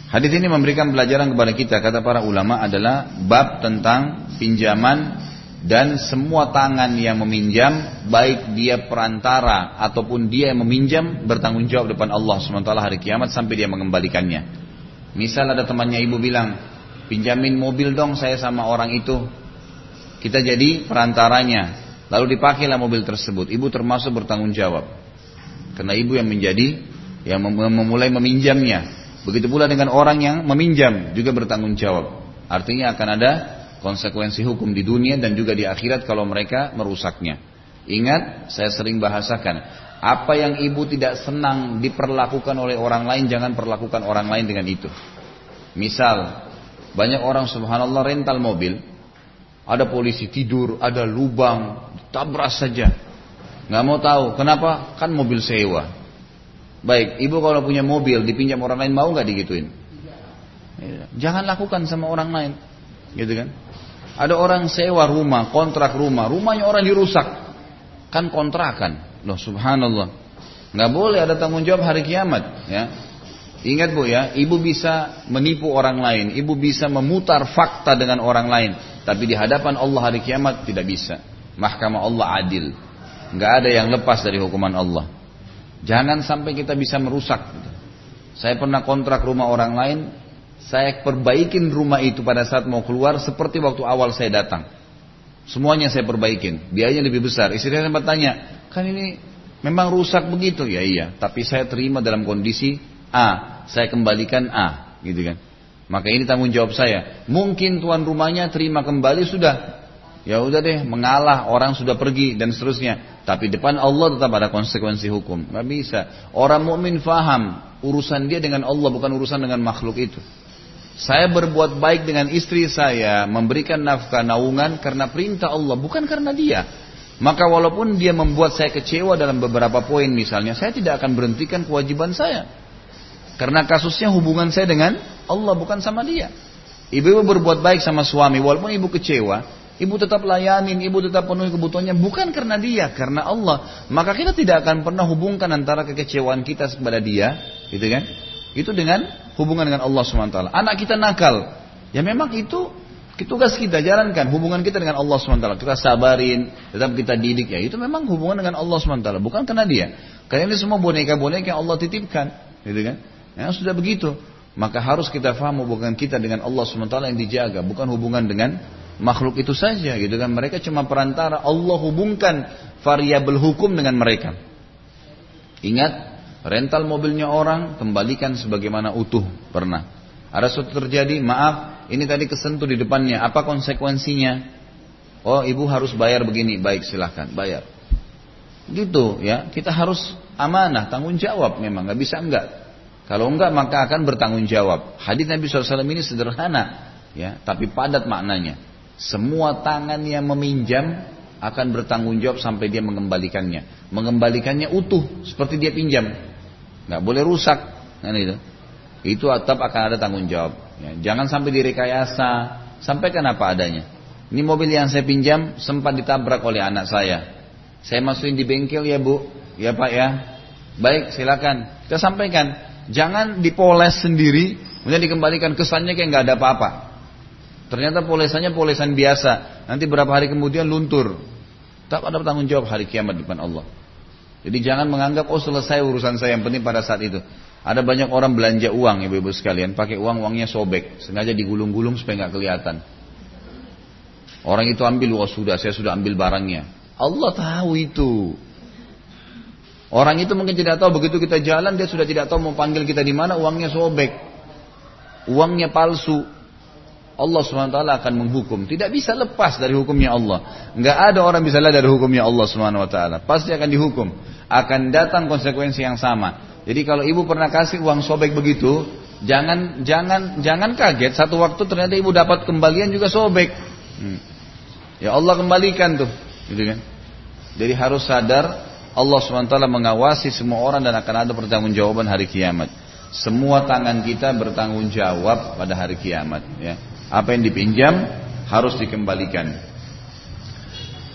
Hadis ini memberikan pelajaran kepada kita kata para ulama adalah bab tentang pinjaman dan semua tangan yang meminjam baik dia perantara ataupun dia yang meminjam bertanggung jawab depan Allah SWT hari kiamat sampai dia mengembalikannya misal ada temannya ibu bilang pinjamin mobil dong saya sama orang itu. Kita jadi perantaranya. Lalu dipakailah mobil tersebut. Ibu termasuk bertanggung jawab. Karena ibu yang menjadi yang memulai meminjamnya. Begitu pula dengan orang yang meminjam juga bertanggung jawab. Artinya akan ada konsekuensi hukum di dunia dan juga di akhirat kalau mereka merusaknya. Ingat, saya sering bahasakan, apa yang ibu tidak senang diperlakukan oleh orang lain, jangan perlakukan orang lain dengan itu. Misal, banyak orang subhanallah rental mobil, ada polisi tidur, ada lubang, tabrak saja. Nggak mau tahu, kenapa? Kan mobil sewa. Baik, ibu kalau punya mobil dipinjam orang lain mau nggak digituin? Jangan lakukan sama orang lain, gitu kan? Ada orang sewa rumah, kontrak rumah, rumahnya orang dirusak. Kan kontrakan. Loh subhanallah. Nggak boleh ada tanggung jawab hari kiamat. Ya. Ingat bu ya, ibu bisa menipu orang lain, ibu bisa memutar fakta dengan orang lain. Tapi di hadapan Allah hari kiamat tidak bisa. Mahkamah Allah adil. Nggak ada yang lepas dari hukuman Allah. Jangan sampai kita bisa merusak. Saya pernah kontrak rumah orang lain, saya perbaikin rumah itu pada saat mau keluar seperti waktu awal saya datang. Semuanya saya perbaikin. Biayanya lebih besar. Istri saya sempat tanya, kan ini memang rusak begitu? Ya iya. Tapi saya terima dalam kondisi A. Saya kembalikan A. Gitu kan. Maka ini tanggung jawab saya. Mungkin tuan rumahnya terima kembali sudah. Ya udah deh, mengalah orang sudah pergi dan seterusnya. Tapi depan Allah tetap ada konsekuensi hukum. Gak bisa. Orang mukmin faham urusan dia dengan Allah bukan urusan dengan makhluk itu. Saya berbuat baik dengan istri saya, memberikan nafkah naungan karena perintah Allah, bukan karena dia. Maka walaupun dia membuat saya kecewa dalam beberapa poin misalnya, saya tidak akan berhentikan kewajiban saya. Karena kasusnya hubungan saya dengan Allah bukan sama dia. Ibu-ibu berbuat baik sama suami walaupun ibu kecewa, ibu tetap layanin, ibu tetap penuhi kebutuhannya bukan karena dia, karena Allah. Maka kita tidak akan pernah hubungkan antara kekecewaan kita kepada dia, gitu kan? Itu dengan hubungan dengan Allah SWT. Anak kita nakal, ya memang itu tugas kita jalankan hubungan kita dengan Allah SWT. Kita sabarin, tetap kita didik ya. Itu memang hubungan dengan Allah SWT, bukan karena dia. Karena ini semua boneka-boneka yang Allah titipkan, gitu kan? Ya, sudah begitu. Maka harus kita faham hubungan kita dengan Allah SWT yang dijaga. Bukan hubungan dengan makhluk itu saja. gitu kan. Mereka cuma perantara. Allah hubungkan variabel hukum dengan mereka. Ingat, rental mobilnya orang, kembalikan sebagaimana utuh. Pernah. Ada sesuatu terjadi, maaf, ini tadi kesentuh di depannya. Apa konsekuensinya? Oh, ibu harus bayar begini. Baik, silahkan, bayar. Gitu ya, kita harus amanah, tanggung jawab memang, nggak bisa enggak. Kalau enggak maka akan bertanggung jawab. Hadis Nabi SAW ini sederhana, ya, tapi padat maknanya. Semua tangan yang meminjam akan bertanggung jawab sampai dia mengembalikannya. Mengembalikannya utuh seperti dia pinjam. Nggak boleh rusak. Kan itu. Itu tetap akan ada tanggung jawab. Ya, jangan sampai direkayasa. Sampaikan apa adanya. Ini mobil yang saya pinjam sempat ditabrak oleh anak saya. Saya masukin di bengkel ya bu. Ya pak ya. Baik silakan. Kita sampaikan. Jangan dipoles sendiri, kemudian dikembalikan kesannya kayak nggak ada apa-apa. Ternyata polesannya polesan biasa. Nanti berapa hari kemudian luntur. Tak ada tanggung jawab hari kiamat depan Allah. Jadi jangan menganggap oh selesai urusan saya yang penting pada saat itu. Ada banyak orang belanja uang ibu-ibu sekalian, pakai uang uangnya sobek, sengaja digulung-gulung supaya nggak kelihatan. Orang itu ambil, oh sudah, saya sudah ambil barangnya. Allah tahu itu. Orang itu mungkin tidak tahu begitu kita jalan dia sudah tidak tahu mau panggil kita di mana uangnya sobek. Uangnya palsu. Allah SWT akan menghukum. Tidak bisa lepas dari hukumnya Allah. Enggak ada orang bisa lepas dari hukumnya Allah SWT. Pasti akan dihukum. Akan datang konsekuensi yang sama. Jadi kalau ibu pernah kasih uang sobek begitu, jangan jangan jangan kaget. Satu waktu ternyata ibu dapat kembalian juga sobek. Hmm. Ya Allah kembalikan tuh, gitu kan? Jadi harus sadar Allah SWT mengawasi semua orang dan akan ada pertanggungjawaban hari kiamat. Semua tangan kita bertanggung jawab pada hari kiamat. Ya. Apa yang dipinjam harus dikembalikan.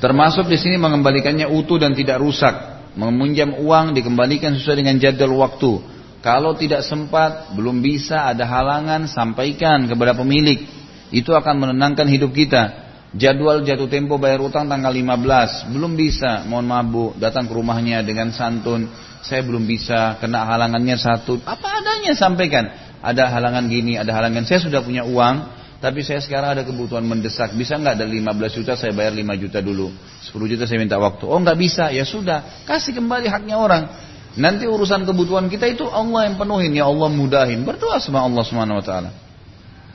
Termasuk di sini mengembalikannya utuh dan tidak rusak. Meminjam uang dikembalikan sesuai dengan jadwal waktu. Kalau tidak sempat, belum bisa, ada halangan, sampaikan kepada pemilik. Itu akan menenangkan hidup kita. Jadwal jatuh tempo bayar utang tanggal 15 Belum bisa, mohon maaf bu. Datang ke rumahnya dengan santun. Saya belum bisa, kena halangannya satu. Apa adanya sampaikan. Ada halangan gini, ada halangan. Saya sudah punya uang Tapi saya sekarang ada kebutuhan mendesak. Bisa nggak dari 15 juta saya bayar 5 juta dulu. 10 juta saya minta waktu. Oh nggak bisa, ya sudah Kasih kembali haknya orang. Nanti urusan kebutuhan kita itu Allah yang penuhin. Ya Allah mudahin. Berdoa sama Allah subhanahu wa ta'ala.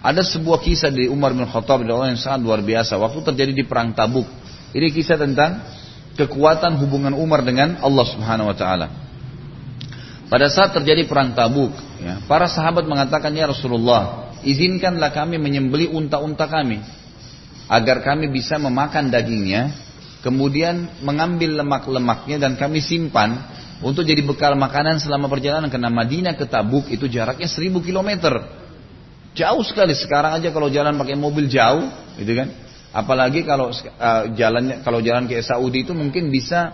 Ada sebuah kisah dari Umar bin Khattab orang yang sangat luar biasa. Waktu terjadi di perang Tabuk. Ini kisah tentang kekuatan hubungan Umar dengan Allah Subhanahu Wa Taala. Pada saat terjadi perang Tabuk, ya, para sahabat mengatakan ya Rasulullah, izinkanlah kami menyembeli unta-unta kami agar kami bisa memakan dagingnya, kemudian mengambil lemak-lemaknya dan kami simpan untuk jadi bekal makanan selama perjalanan karena Madinah ke Tabuk itu jaraknya 1000 kilometer. Jauh sekali sekarang aja kalau jalan pakai mobil jauh, gitu kan? Apalagi kalau uh, jalannya kalau jalan ke Saudi itu mungkin bisa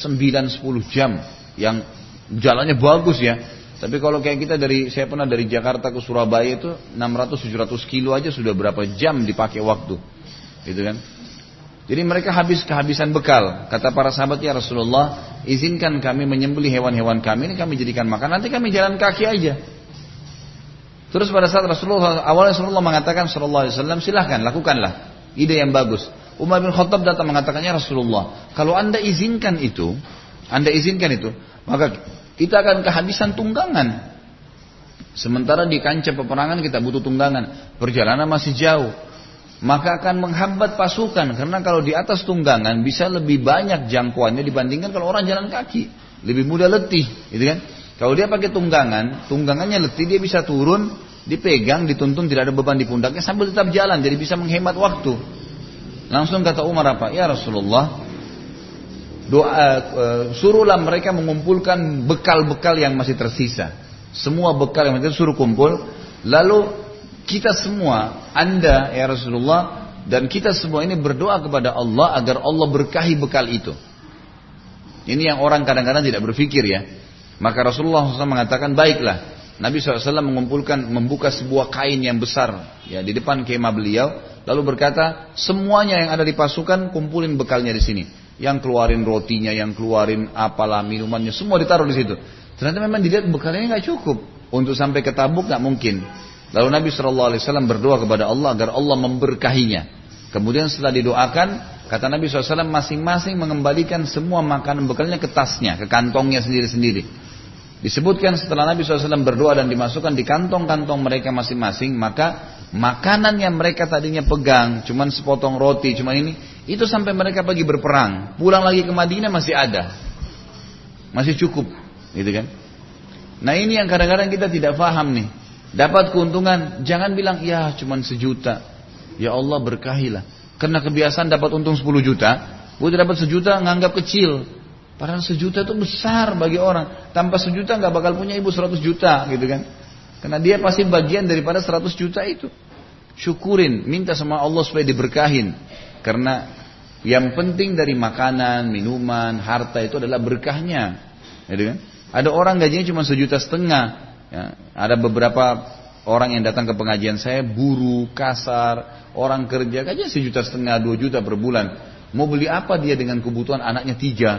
9-10 jam yang jalannya bagus ya. Tapi kalau kayak kita dari saya pernah dari Jakarta ke Surabaya itu 600-700 kilo aja sudah berapa jam dipakai waktu, gitu kan? Jadi mereka habis kehabisan bekal. Kata para sahabat ya Rasulullah, izinkan kami menyembeli hewan-hewan kami ini kami jadikan makan. Nanti kami jalan kaki aja. Terus pada saat Rasulullah awalnya Rasulullah mengatakan Sallallahu Alaihi silahkan lakukanlah ide yang bagus. Umar bin Khattab datang mengatakannya Rasulullah kalau anda izinkan itu, anda izinkan itu, maka kita akan kehabisan tunggangan. Sementara di kancah peperangan kita butuh tunggangan. Perjalanan masih jauh. Maka akan menghambat pasukan. Karena kalau di atas tunggangan bisa lebih banyak jangkauannya dibandingkan kalau orang jalan kaki. Lebih mudah letih. Gitu kan? Kalau dia pakai tunggangan, tunggangannya letih dia bisa turun, dipegang, dituntun tidak ada beban di pundaknya sambil tetap jalan. Jadi bisa menghemat waktu. Langsung kata Umar apa? Ya Rasulullah, doa uh, suruhlah mereka mengumpulkan bekal-bekal yang masih tersisa. Semua bekal yang masih suruh kumpul. Lalu kita semua, Anda ya Rasulullah dan kita semua ini berdoa kepada Allah agar Allah berkahi bekal itu. Ini yang orang kadang-kadang tidak berpikir ya. Maka Rasulullah SAW mengatakan baiklah. Nabi SAW mengumpulkan membuka sebuah kain yang besar ya di depan kemah beliau lalu berkata semuanya yang ada di pasukan kumpulin bekalnya di sini yang keluarin rotinya, yang keluarin apalah minumannya, semua ditaruh di situ. Ternyata memang dilihat bekalnya nggak cukup untuk sampai ke Tabuk nggak mungkin. Lalu Nabi Shallallahu Alaihi Wasallam berdoa kepada Allah agar Allah memberkahinya. Kemudian setelah didoakan, kata Nabi SAW masing-masing mengembalikan semua makanan bekalnya ke tasnya, ke kantongnya sendiri-sendiri. Disebutkan setelah Nabi SAW berdoa dan dimasukkan di kantong-kantong mereka masing-masing, maka makanan yang mereka tadinya pegang, cuman sepotong roti, cuman ini, itu sampai mereka pergi berperang. Pulang lagi ke Madinah masih ada. Masih cukup. Gitu kan. Nah ini yang kadang-kadang kita tidak paham nih. Dapat keuntungan, jangan bilang, ya cuman sejuta. Ya Allah berkahilah. Karena kebiasaan dapat untung 10 juta, gue dapat sejuta nganggap kecil. Padahal sejuta itu besar bagi orang. Tanpa sejuta nggak bakal punya ibu 100 juta gitu kan. Karena dia pasti bagian daripada 100 juta itu. Syukurin, minta sama Allah supaya diberkahin. Karena yang penting dari makanan, minuman, harta itu adalah berkahnya. Gitu kan? Ada orang gajinya cuma sejuta setengah. Ya, ada beberapa orang yang datang ke pengajian saya buru, kasar, orang kerja gajinya sejuta setengah, dua juta per bulan. Mau beli apa dia dengan kebutuhan anaknya tiga?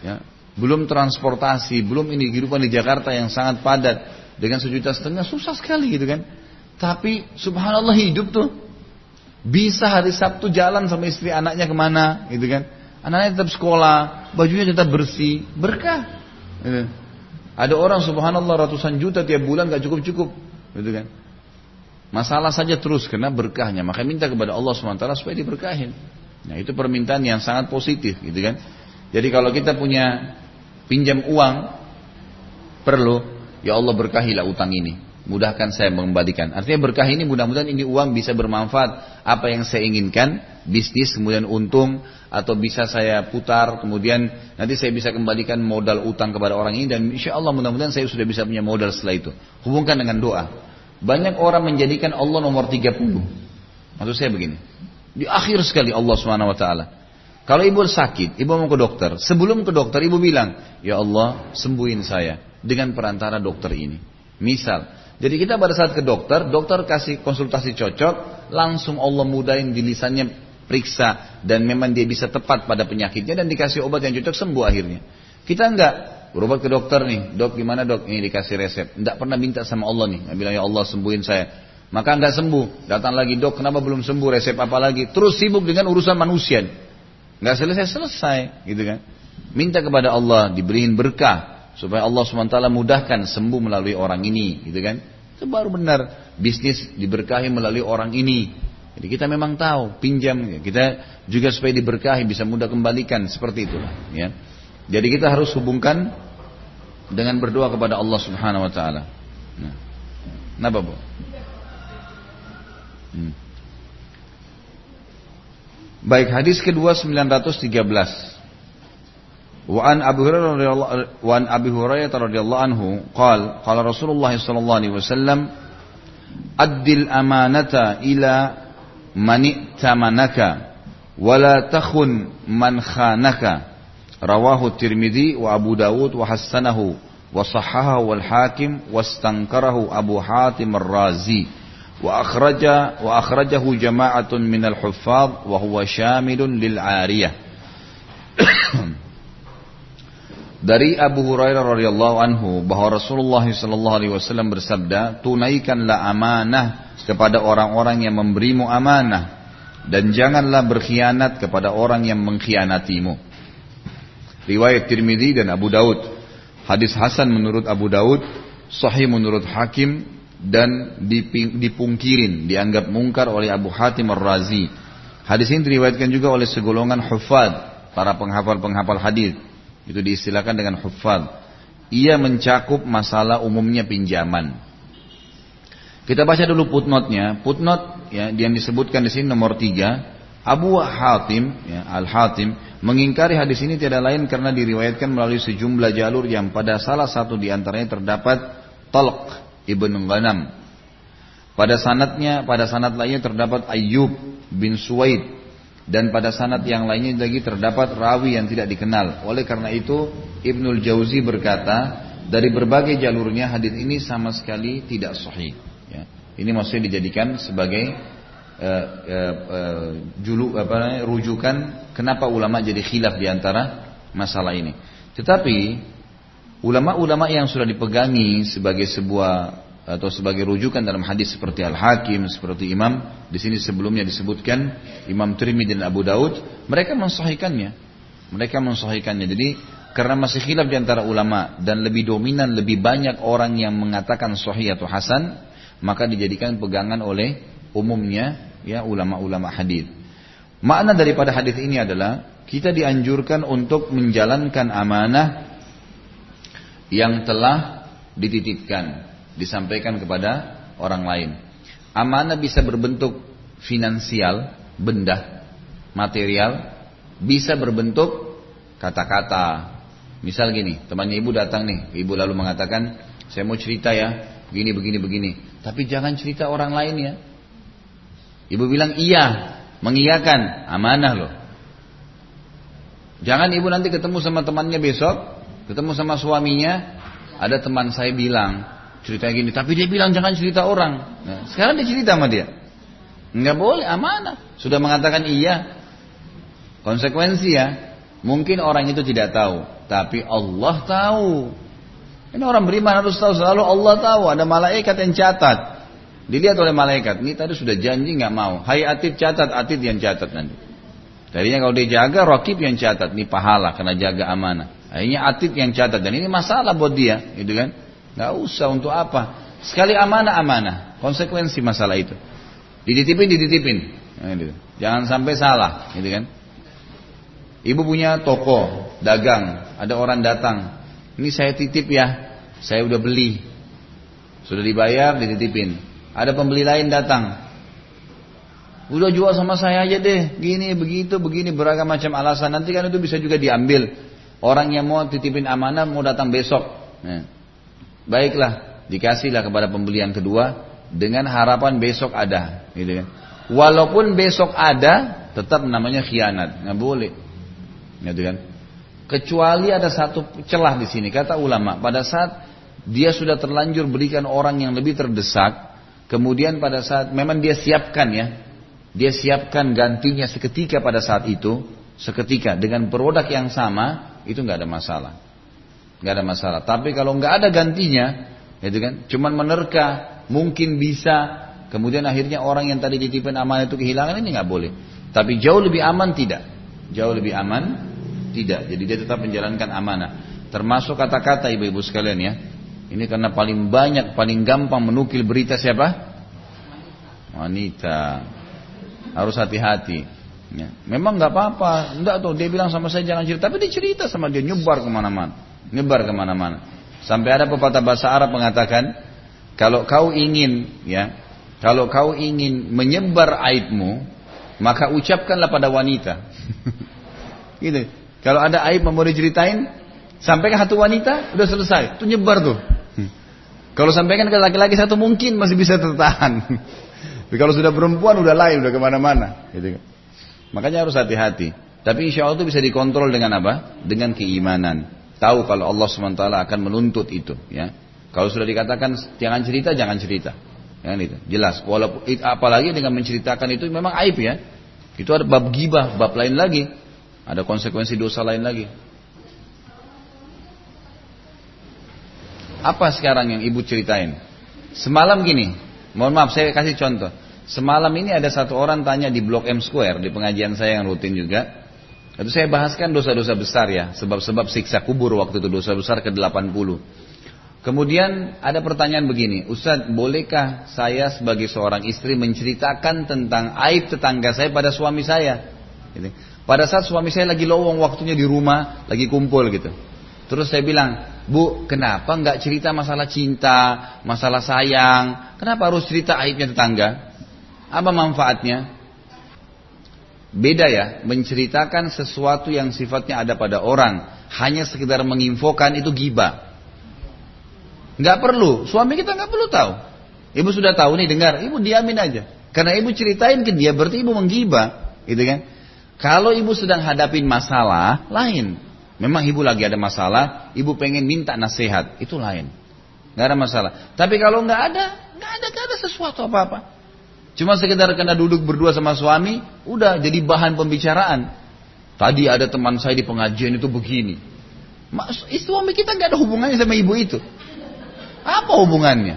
Ya, belum transportasi, belum ini kehidupan di Jakarta yang sangat padat dengan sejuta setengah susah sekali gitu kan. Tapi subhanallah hidup tuh bisa hari Sabtu jalan sama istri anaknya ke mana, gitu kan? Anaknya tetap sekolah, bajunya tetap bersih, berkah. Gitu. Ada orang subhanallah ratusan juta tiap bulan gak cukup-cukup, gitu kan? Masalah saja terus karena berkahnya. Maka minta kepada Allah SWT supaya diberkahin. Nah itu permintaan yang sangat positif, gitu kan? Jadi kalau kita punya pinjam uang, perlu, ya Allah berkahilah utang ini. Mudahkan saya mengembalikan. Artinya berkah ini mudah-mudahan ini uang bisa bermanfaat. Apa yang saya inginkan, bisnis kemudian untung atau bisa saya putar kemudian nanti saya bisa kembalikan modal utang kepada orang ini dan insya Allah mudah-mudahan saya sudah bisa punya modal setelah itu. Hubungkan dengan doa. Banyak orang menjadikan Allah nomor 30. Maksud saya begini. Di akhir sekali Allah Subhanahu wa taala. Kalau ibu sakit, ibu mau ke dokter. Sebelum ke dokter, ibu bilang, Ya Allah, sembuhin saya dengan perantara dokter ini. Misal, jadi kita pada saat ke dokter, dokter kasih konsultasi cocok, langsung Allah mudahin di lisannya periksa dan memang dia bisa tepat pada penyakitnya dan dikasih obat yang cocok sembuh akhirnya. Kita enggak berobat ke dokter nih, dok gimana dok? Ini dikasih resep. Enggak pernah minta sama Allah nih, bilang ya Allah sembuhin saya. Maka enggak sembuh, datang lagi dok kenapa belum sembuh resep apa lagi? Terus sibuk dengan urusan manusia. Enggak selesai-selesai gitu kan. Minta kepada Allah diberiin berkah, supaya Allah SWT mudahkan sembuh melalui orang ini gitu kan? Itu baru benar. Bisnis diberkahi melalui orang ini. Jadi kita memang tahu pinjam. Kita juga supaya diberkahi bisa mudah kembalikan. Seperti itulah ya. Jadi kita harus hubungkan dengan berdoa kepada Allah Subhanahu wa taala. Nah. Kenapa Bu? Hmm. Baik hadis kedua 913 وعن أبي هريرة وعن أبي هريرة رضي الله عنه قال قال رسول الله صلى الله عليه وسلم أد الأمانة إلى من ائتمنك ولا تخن من خانك. رواه الترمذي وأبو داود وحسنه وصححه والحاكم واستنكره أبو حاتم الرازي. وأخرج وأخرجه جماعة من الحفاظ وهو شامل للعارية. Dari Abu Hurairah radhiyallahu anhu bahwa Rasulullah sallallahu alaihi wasallam bersabda, "Tunaikanlah amanah kepada orang-orang yang memberimu amanah dan janganlah berkhianat kepada orang yang mengkhianatimu." Riwayat Tirmidzi dan Abu Daud. Hadis hasan menurut Abu Daud sahih menurut Hakim dan dipungkirin, dianggap mungkar oleh Abu Hatim Ar-Razi. Hadis ini diriwayatkan juga oleh segolongan hufad, para penghafal-penghafal hadis. Itu diistilahkan dengan hufad. Ia mencakup masalah umumnya pinjaman. Kita baca dulu putnotnya. Putnot ya, yang disebutkan di sini nomor tiga. Abu Hatim, ya, Al Hatim, mengingkari hadis ini tidak lain karena diriwayatkan melalui sejumlah jalur yang pada salah satu di antaranya terdapat Talq ibn Ghanam. Pada sanatnya, pada sanat lainnya terdapat Ayyub bin Suwaid dan pada sanat yang lainnya lagi terdapat rawi yang tidak dikenal. Oleh karena itu Ibnul Jauzi berkata dari berbagai jalurnya hadis ini sama sekali tidak sahih. Ya. Ini maksudnya dijadikan sebagai uh, uh, uh, julu apa rujukan kenapa ulama jadi khilaf di antara masalah ini. Tetapi ulama-ulama yang sudah dipegangi sebagai sebuah atau sebagai rujukan dalam hadis seperti Al-Hakim, seperti Imam di sini sebelumnya disebutkan Imam Tirmidzi dan Abu Daud, mereka mensahihkannya. Mereka mensahihkannya. Jadi karena masih khilaf di antara ulama dan lebih dominan lebih banyak orang yang mengatakan sahih atau hasan, maka dijadikan pegangan oleh umumnya ya ulama-ulama hadis. Makna daripada hadis ini adalah kita dianjurkan untuk menjalankan amanah yang telah dititipkan, disampaikan kepada orang lain. Amanah bisa berbentuk finansial, benda, material, bisa berbentuk kata-kata. Misal gini, temannya ibu datang nih, ibu lalu mengatakan, saya mau cerita ya, begini, begini, begini. Tapi jangan cerita orang lain ya. Ibu bilang iya, mengiyakan, amanah loh. Jangan ibu nanti ketemu sama temannya besok, ketemu sama suaminya, ada teman saya bilang cerita gini, tapi dia bilang jangan cerita orang. Nah, sekarang dia cerita sama dia, nggak boleh, amanah. Sudah mengatakan iya, konsekuensi ya. Mungkin orang itu tidak tahu, tapi Allah tahu. Ini orang beriman harus tahu selalu Allah tahu. Ada malaikat yang catat. Dilihat oleh malaikat, ini tadi sudah janji nggak mau. Hai atid catat, atid yang catat nanti. Tadinya kalau dia jaga, rokib yang catat. Ini pahala karena jaga amanah. Akhirnya atid yang catat. Dan ini masalah buat dia, gitu kan? Nggak usah untuk apa. Sekali amanah, amanah. Konsekuensi masalah itu. Dititipin, dititipin. Nah, gitu. Jangan sampai salah, gitu kan? Ibu punya toko, dagang. Ada orang datang. Ini saya titip ya. Saya udah beli. Sudah dibayar, dititipin. Ada pembeli lain datang. Udah jual sama saya aja deh. Gini, begitu, begini, beragam macam alasan. Nanti kan itu bisa juga diambil. Orang yang mau titipin amanah mau datang besok. Nah. Baiklah, dikasihlah kepada pembelian kedua dengan harapan besok ada, gitu kan. Walaupun besok ada, tetap namanya khianat, nggak boleh, gitu kan. Kecuali ada satu celah di sini, kata ulama, pada saat dia sudah terlanjur berikan orang yang lebih terdesak, Kemudian pada saat memang dia siapkan ya, dia siapkan gantinya seketika pada saat itu, seketika dengan produk yang sama, itu nggak ada masalah, nggak ada masalah. Tapi kalau nggak ada gantinya, itu kan, cuman menerka, mungkin bisa, kemudian akhirnya orang yang tadi ditipin amanah itu kehilangan ini nggak boleh. Tapi jauh lebih aman tidak, jauh lebih aman tidak. Jadi dia tetap menjalankan amanah. Termasuk kata-kata ibu-ibu sekalian ya, ini karena paling banyak, paling gampang menukil berita siapa? Wanita. Harus hati-hati. Ya. Memang nggak apa-apa, enggak tuh dia bilang sama saya jangan cerita, tapi dia cerita sama dia nyebar ke mana-mana, nyebar ke mana-mana. Sampai ada pepatah bahasa Arab mengatakan, kalau kau ingin, ya, kalau kau ingin menyebar aibmu, maka ucapkanlah pada wanita. gitu. Kalau ada aib mau diceritain, sampaikan satu wanita, udah selesai, itu nyebar tuh. Kalau sampaikan ke laki-laki satu mungkin masih bisa tertahan. Tapi kalau sudah perempuan udah lain, udah ke mana-mana. Gitu. Kan. Makanya harus hati-hati. Tapi insya Allah itu bisa dikontrol dengan apa? Dengan keimanan. Tahu kalau Allah SWT akan menuntut itu. Ya. Kalau sudah dikatakan jangan cerita, jangan cerita. Ya, itu. Jelas. Walaupun apalagi dengan menceritakan itu memang aib ya. Itu ada bab gibah, bab lain lagi. Ada konsekuensi dosa lain lagi. Apa sekarang yang ibu ceritain? Semalam gini, mohon maaf saya kasih contoh. Semalam ini ada satu orang tanya di Blok M Square di pengajian saya yang rutin juga. Itu saya bahaskan dosa-dosa besar ya, sebab-sebab siksa kubur waktu itu dosa besar ke-80. Kemudian ada pertanyaan begini, Ustaz, bolehkah saya sebagai seorang istri menceritakan tentang aib tetangga saya pada suami saya? Gitu. Pada saat suami saya lagi lowong waktunya di rumah, lagi kumpul gitu. Terus saya bilang, Bu, kenapa nggak cerita masalah cinta, masalah sayang? Kenapa harus cerita aibnya tetangga? Apa manfaatnya? Beda ya, menceritakan sesuatu yang sifatnya ada pada orang, hanya sekedar menginfokan itu gibah. Nggak perlu, suami kita nggak perlu tahu. Ibu sudah tahu nih dengar, ibu diamin aja. Karena ibu ceritain ke dia, berarti ibu menggibah, gitu kan? Kalau ibu sedang hadapin masalah, lain. Memang ibu lagi ada masalah, ibu pengen minta nasihat, itu lain. Nggak ada masalah. Tapi kalau nggak ada, nggak ada, nggak ada sesuatu apa-apa. Cuma sekedar kena duduk berdua sama suami, udah jadi bahan pembicaraan. Tadi ada teman saya di pengajian itu begini. Mas, suami kita nggak ada hubungannya sama ibu itu. Apa hubungannya?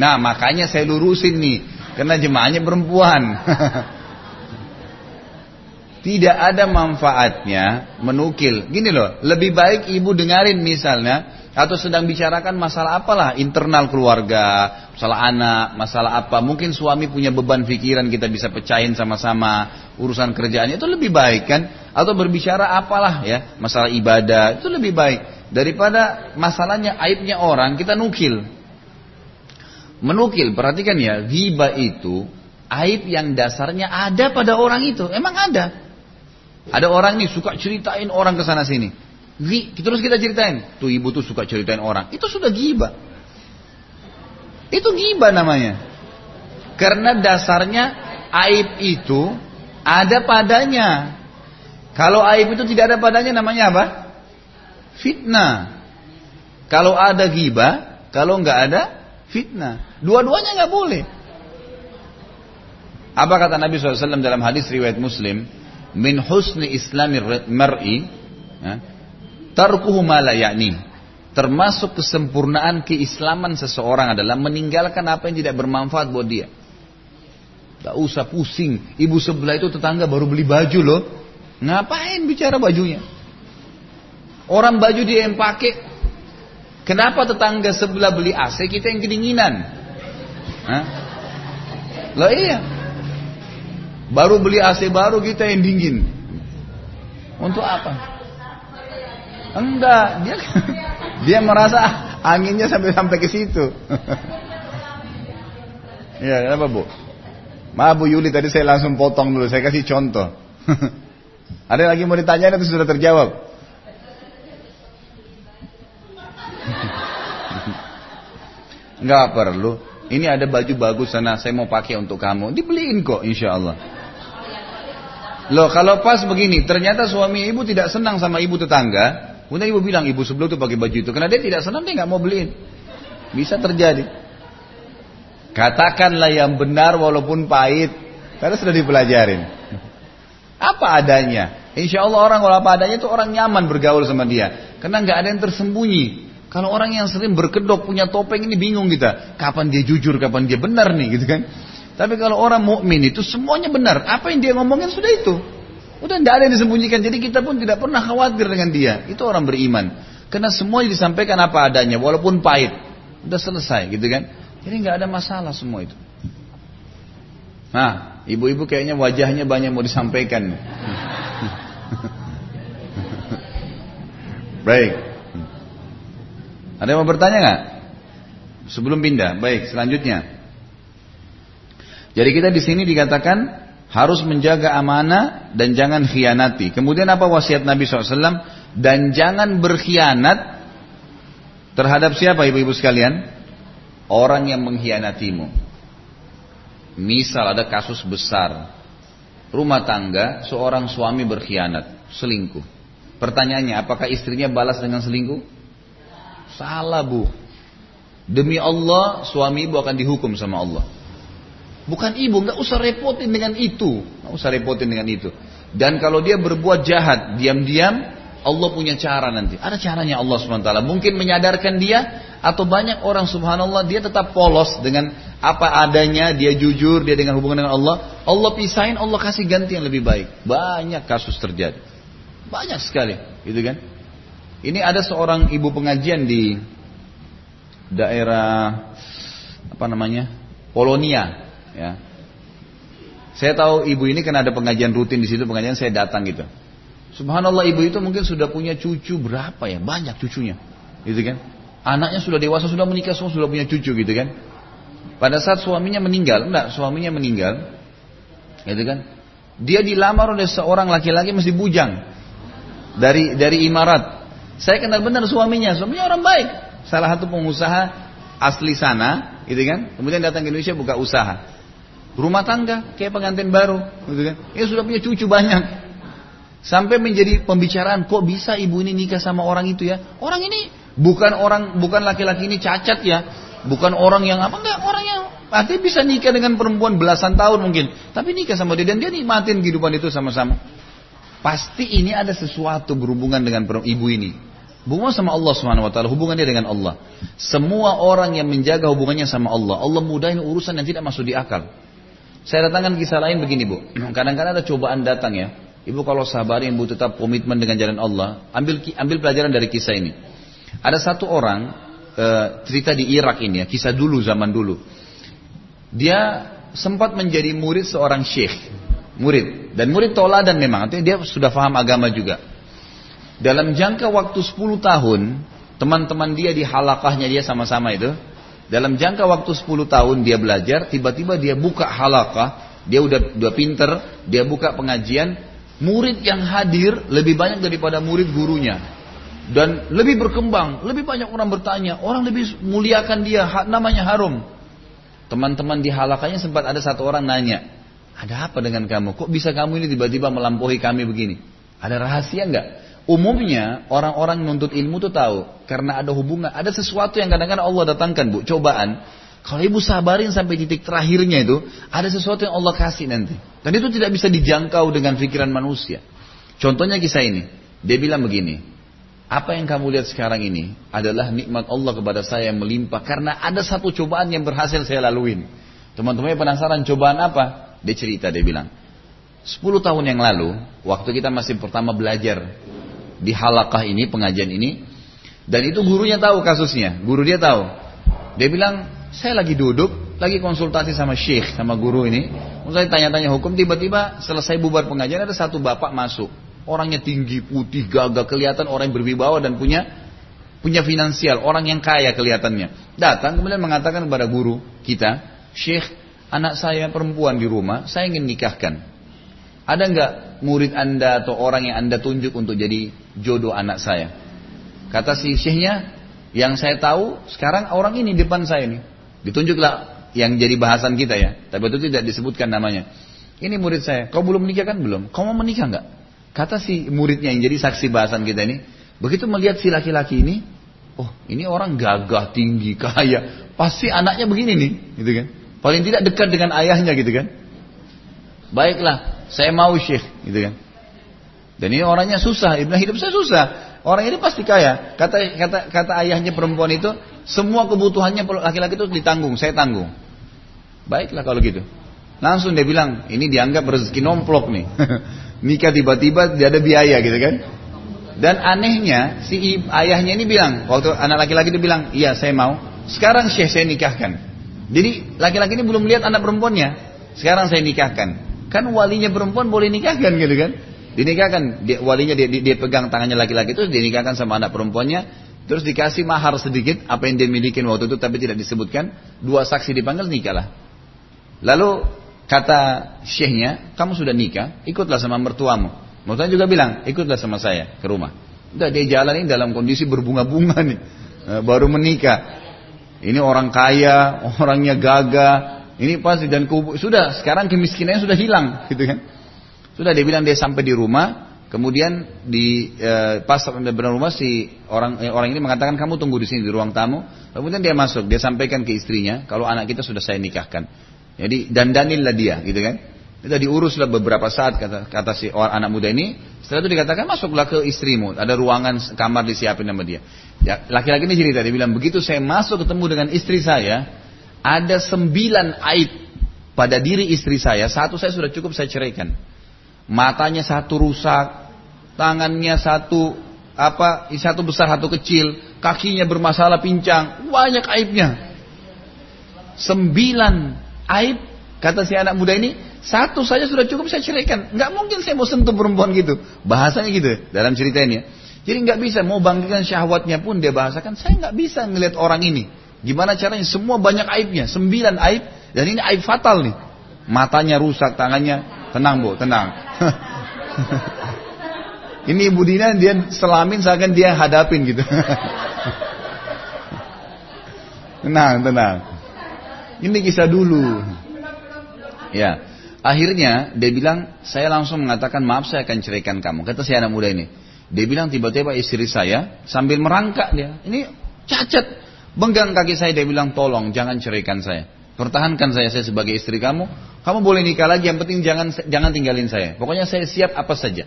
Nah makanya saya lurusin nih, karena jemaahnya perempuan. Tidak ada manfaatnya menukil. Gini loh, lebih baik ibu dengarin misalnya atau sedang bicarakan masalah apalah internal keluarga, masalah anak, masalah apa. Mungkin suami punya beban pikiran kita bisa pecahin sama-sama urusan kerjaannya itu lebih baik kan? Atau berbicara apalah ya masalah ibadah itu lebih baik daripada masalahnya aibnya orang kita nukil. Menukil, perhatikan ya, riba itu aib yang dasarnya ada pada orang itu, emang ada. Ada orang nih suka ceritain orang ke sana sini. Terus kita ceritain, tuh ibu tuh suka ceritain orang. Itu sudah giba. Itu giba namanya. Karena dasarnya aib itu ada padanya. Kalau aib itu tidak ada padanya namanya apa? Fitnah. Kalau ada giba, kalau nggak ada fitnah. Dua-duanya nggak boleh. Apa kata Nabi SAW dalam hadis riwayat Muslim? min husni islami mar'i ya, tarkuhu ma la ya'ni. Termasuk kesempurnaan keislaman seseorang adalah meninggalkan apa yang tidak bermanfaat buat dia. Gak usah pusing. Ibu sebelah itu tetangga baru beli baju loh. Ngapain bicara bajunya? Orang baju dia yang pakai. Kenapa tetangga sebelah beli AC kita yang kedinginan. Hah? Loh iya. Baru beli AC baru kita yang dingin. Untuk apa? Enggak, dia dia merasa anginnya sampai sampai ke situ. ya, kenapa Bu? Maaf Bu Yuli tadi saya langsung potong dulu, saya kasih contoh. Ada lagi mau ditanya itu sudah terjawab. Enggak perlu. Ini ada baju bagus sana, saya mau pakai untuk kamu. Dibeliin kok, insya Allah. Loh kalau pas begini, ternyata suami ibu tidak senang sama ibu tetangga, kemudian ibu bilang ibu sebelum itu pakai baju itu, karena dia tidak senang dia nggak mau beliin. Bisa terjadi. Katakanlah yang benar walaupun pahit, karena sudah dipelajarin. Apa adanya? Insya Allah orang kalau apa adanya itu orang nyaman bergaul sama dia, karena nggak ada yang tersembunyi. Kalau orang yang sering berkedok punya topeng ini bingung kita, kapan dia jujur, kapan dia benar nih, gitu kan? Tapi kalau orang mukmin itu semuanya benar. Apa yang dia ngomongin sudah itu. Udah tidak ada yang disembunyikan. Jadi kita pun tidak pernah khawatir dengan dia. Itu orang beriman. Karena semuanya disampaikan apa adanya. Walaupun pahit. Udah selesai gitu kan. Jadi nggak ada masalah semua itu. Nah, ibu-ibu kayaknya wajahnya banyak mau disampaikan. Baik. Ada yang mau bertanya nggak? Sebelum pindah. Baik, selanjutnya. Jadi kita di sini dikatakan harus menjaga amanah dan jangan khianati. Kemudian apa wasiat Nabi SAW? Dan jangan berkhianat terhadap siapa ibu-ibu sekalian? Orang yang mengkhianatimu. Misal ada kasus besar. Rumah tangga seorang suami berkhianat, selingkuh. Pertanyaannya, apakah istrinya balas dengan selingkuh? Salah bu. Demi Allah, suami ibu akan dihukum sama Allah. Bukan ibu, nggak usah repotin dengan itu, nggak usah repotin dengan itu. Dan kalau dia berbuat jahat, diam-diam, Allah punya cara nanti. Ada caranya Allah swt. Mungkin menyadarkan dia, atau banyak orang subhanallah dia tetap polos dengan apa adanya, dia jujur, dia dengan hubungan dengan Allah. Allah pisahin, Allah kasih ganti yang lebih baik. Banyak kasus terjadi, banyak sekali, gitu kan? Ini ada seorang ibu pengajian di daerah apa namanya Polonia, ya. Saya tahu ibu ini kan ada pengajian rutin di situ, pengajian saya datang gitu. Subhanallah ibu itu mungkin sudah punya cucu berapa ya? Banyak cucunya. Gitu kan? Anaknya sudah dewasa, sudah menikah, semua sudah punya cucu gitu kan? Pada saat suaminya meninggal, enggak, suaminya meninggal, gitu kan? Dia dilamar oleh seorang laki-laki masih bujang dari dari imarat. Saya kenal benar suaminya, suaminya orang baik, salah satu pengusaha asli sana, gitu kan? Kemudian datang ke Indonesia buka usaha, rumah tangga kayak pengantin baru, gitu kan? Dia sudah punya cucu banyak, sampai menjadi pembicaraan kok bisa ibu ini nikah sama orang itu ya? Orang ini bukan orang bukan laki-laki ini cacat ya, bukan orang yang apa enggak orang yang artinya bisa nikah dengan perempuan belasan tahun mungkin, tapi nikah sama dia dan dia nikmatin kehidupan itu sama-sama. Pasti ini ada sesuatu berhubungan dengan ibu ini. Hubungan sama Allah Subhanahu wa taala, hubungannya dengan Allah. Semua orang yang menjaga hubungannya sama Allah, Allah mudahin urusan yang tidak masuk di akal. Saya datangkan kisah lain begini, Bu. Kadang-kadang ada cobaan datang ya. Ibu kalau sabar, ibu tetap komitmen dengan jalan Allah, ambil ambil pelajaran dari kisah ini. Ada satu orang e, cerita di Irak ini ya, kisah dulu zaman dulu. Dia sempat menjadi murid seorang syekh, murid dan murid toladan memang, artinya dia sudah paham agama juga. Dalam jangka waktu 10 tahun, teman-teman dia di halakahnya dia sama-sama itu, dalam jangka waktu 10 tahun dia belajar, tiba-tiba dia buka halakah, dia udah udah pinter, dia buka pengajian, murid yang hadir lebih banyak daripada murid gurunya dan lebih berkembang, lebih banyak orang bertanya, orang lebih muliakan dia, namanya harum. Teman-teman di halakanya sempat ada satu orang nanya, ada apa dengan kamu? Kok bisa kamu ini tiba-tiba melampaui kami begini? Ada rahasia nggak? Umumnya orang-orang menuntut ilmu tuh tahu karena ada hubungan, ada sesuatu yang kadang-kadang Allah datangkan bu, cobaan. Kalau ibu sabarin sampai titik terakhirnya itu, ada sesuatu yang Allah kasih nanti. Dan itu tidak bisa dijangkau dengan pikiran manusia. Contohnya kisah ini, dia bilang begini, apa yang kamu lihat sekarang ini adalah nikmat Allah kepada saya yang melimpah karena ada satu cobaan yang berhasil saya laluin. Teman-teman penasaran cobaan apa? Dia cerita, dia bilang. 10 tahun yang lalu, waktu kita masih pertama belajar di halakah ini, pengajian ini, dan itu gurunya tahu kasusnya, guru dia tahu. Dia bilang, saya lagi duduk, lagi konsultasi sama syekh, sama guru ini, saya tanya-tanya hukum, tiba-tiba selesai bubar pengajian ada satu bapak masuk, Orangnya tinggi, putih, gagah, kelihatan orang yang berwibawa dan punya punya finansial, orang yang kaya kelihatannya. Datang kemudian mengatakan kepada guru kita, Syekh, anak saya perempuan di rumah, saya ingin nikahkan. Ada nggak murid anda atau orang yang anda tunjuk untuk jadi jodoh anak saya? Kata si syekhnya, yang saya tahu sekarang orang ini depan saya nih. Ditunjuklah yang jadi bahasan kita ya. Tapi itu tidak disebutkan namanya. Ini murid saya. Kau belum menikah kan belum? Kau mau menikah nggak? Kata si muridnya yang jadi saksi bahasan kita ini, begitu melihat si laki-laki ini, oh ini orang gagah, tinggi, kaya, pasti anaknya begini nih, gitu kan? Paling tidak dekat dengan ayahnya gitu kan? Baiklah, saya mau syekh, gitu kan? Dan ini orangnya susah, ibnu hidup saya susah. Orang ini pasti kaya. Kata kata kata ayahnya perempuan itu, semua kebutuhannya laki-laki itu ditanggung, saya tanggung. Baiklah kalau gitu. Langsung dia bilang, ini dianggap rezeki nomplok nih. nikah tiba-tiba tidak ada biaya gitu kan. Dan anehnya si ayahnya ini bilang, waktu anak laki-laki itu bilang, iya saya mau. Sekarang syekh saya nikahkan. Jadi laki-laki ini belum lihat anak perempuannya. Sekarang saya nikahkan. Kan walinya perempuan boleh nikahkan gitu kan. Dinikahkan, dia, walinya dia, dia, pegang tangannya laki-laki itu, dinikahkan sama anak perempuannya. Terus dikasih mahar sedikit, apa yang dia milikin waktu itu tapi tidak disebutkan. Dua saksi dipanggil nikahlah. Lalu Kata syekhnya, kamu sudah nikah, ikutlah sama mertuamu. Mertuanya juga bilang, ikutlah sama saya ke rumah. Udah dia jalan ini dalam kondisi berbunga-bunga nih. Eh, baru menikah. Ini orang kaya, orangnya gagah. Ini pasti dan kubu. Sudah, sekarang kemiskinannya sudah hilang. gitu kan. Sudah dia bilang dia sampai di rumah. Kemudian di e, pas di rumah si orang eh, orang ini mengatakan kamu tunggu di sini di ruang tamu. Kemudian dia masuk, dia sampaikan ke istrinya kalau anak kita sudah saya nikahkan. Jadi dandaninlah dia, gitu kan? Kita diuruslah beberapa saat kata kata si orang anak muda ini. Setelah itu dikatakan masuklah ke istrimu. Ada ruangan kamar disiapin sama dia. Ya, laki-laki ini cerita dia bilang begitu saya masuk ketemu dengan istri saya, ada sembilan aib pada diri istri saya. Satu saya sudah cukup saya ceraikan. Matanya satu rusak, tangannya satu apa satu besar satu kecil, kakinya bermasalah pincang, banyak aibnya. Sembilan aib kata si anak muda ini satu saja sudah cukup saya ceraikan. Nggak mungkin saya mau sentuh perempuan gitu. Bahasanya gitu dalam cerita ini. Ya. Jadi nggak bisa mau bangkitkan syahwatnya pun dia bahasakan. Saya nggak bisa ngelihat orang ini. Gimana caranya? Semua banyak aibnya. Sembilan aib dan ini aib fatal nih. Matanya rusak, tangannya tenang bu, tenang. ini Ibu Dina dia selamin seakan dia hadapin gitu. tenang, tenang. Ini kisah dulu. Ya. Akhirnya dia bilang, saya langsung mengatakan maaf saya akan ceraikan kamu. Kata si anak muda ini. Dia bilang tiba-tiba istri saya sambil merangkak dia. Ini cacat. Benggang kaki saya dia bilang tolong jangan ceraikan saya. Pertahankan saya, saya sebagai istri kamu. Kamu boleh nikah lagi, yang penting jangan jangan tinggalin saya. Pokoknya saya siap apa saja.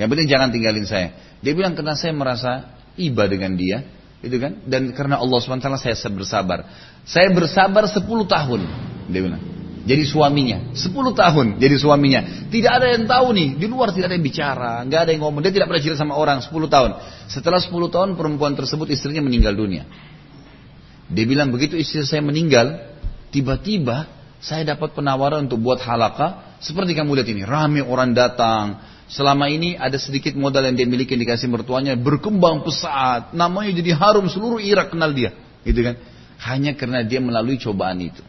Yang penting jangan tinggalin saya. Dia bilang karena saya merasa iba dengan dia, itu kan? Dan karena Allah swt saya bersabar. Saya bersabar 10 tahun, dia bilang. Jadi suaminya, 10 tahun jadi suaminya. Tidak ada yang tahu nih, di luar tidak ada yang bicara, nggak ada yang ngomong. Dia tidak pernah cerita sama orang 10 tahun. Setelah 10 tahun perempuan tersebut istrinya meninggal dunia. Dia bilang begitu istri saya meninggal, tiba-tiba saya dapat penawaran untuk buat halaka. Seperti kamu lihat ini, rame orang datang. Selama ini ada sedikit modal yang dia miliki dikasih mertuanya, berkembang pesat. Namanya jadi harum, seluruh Irak kenal dia. Gitu kan? Hanya karena dia melalui cobaan itu.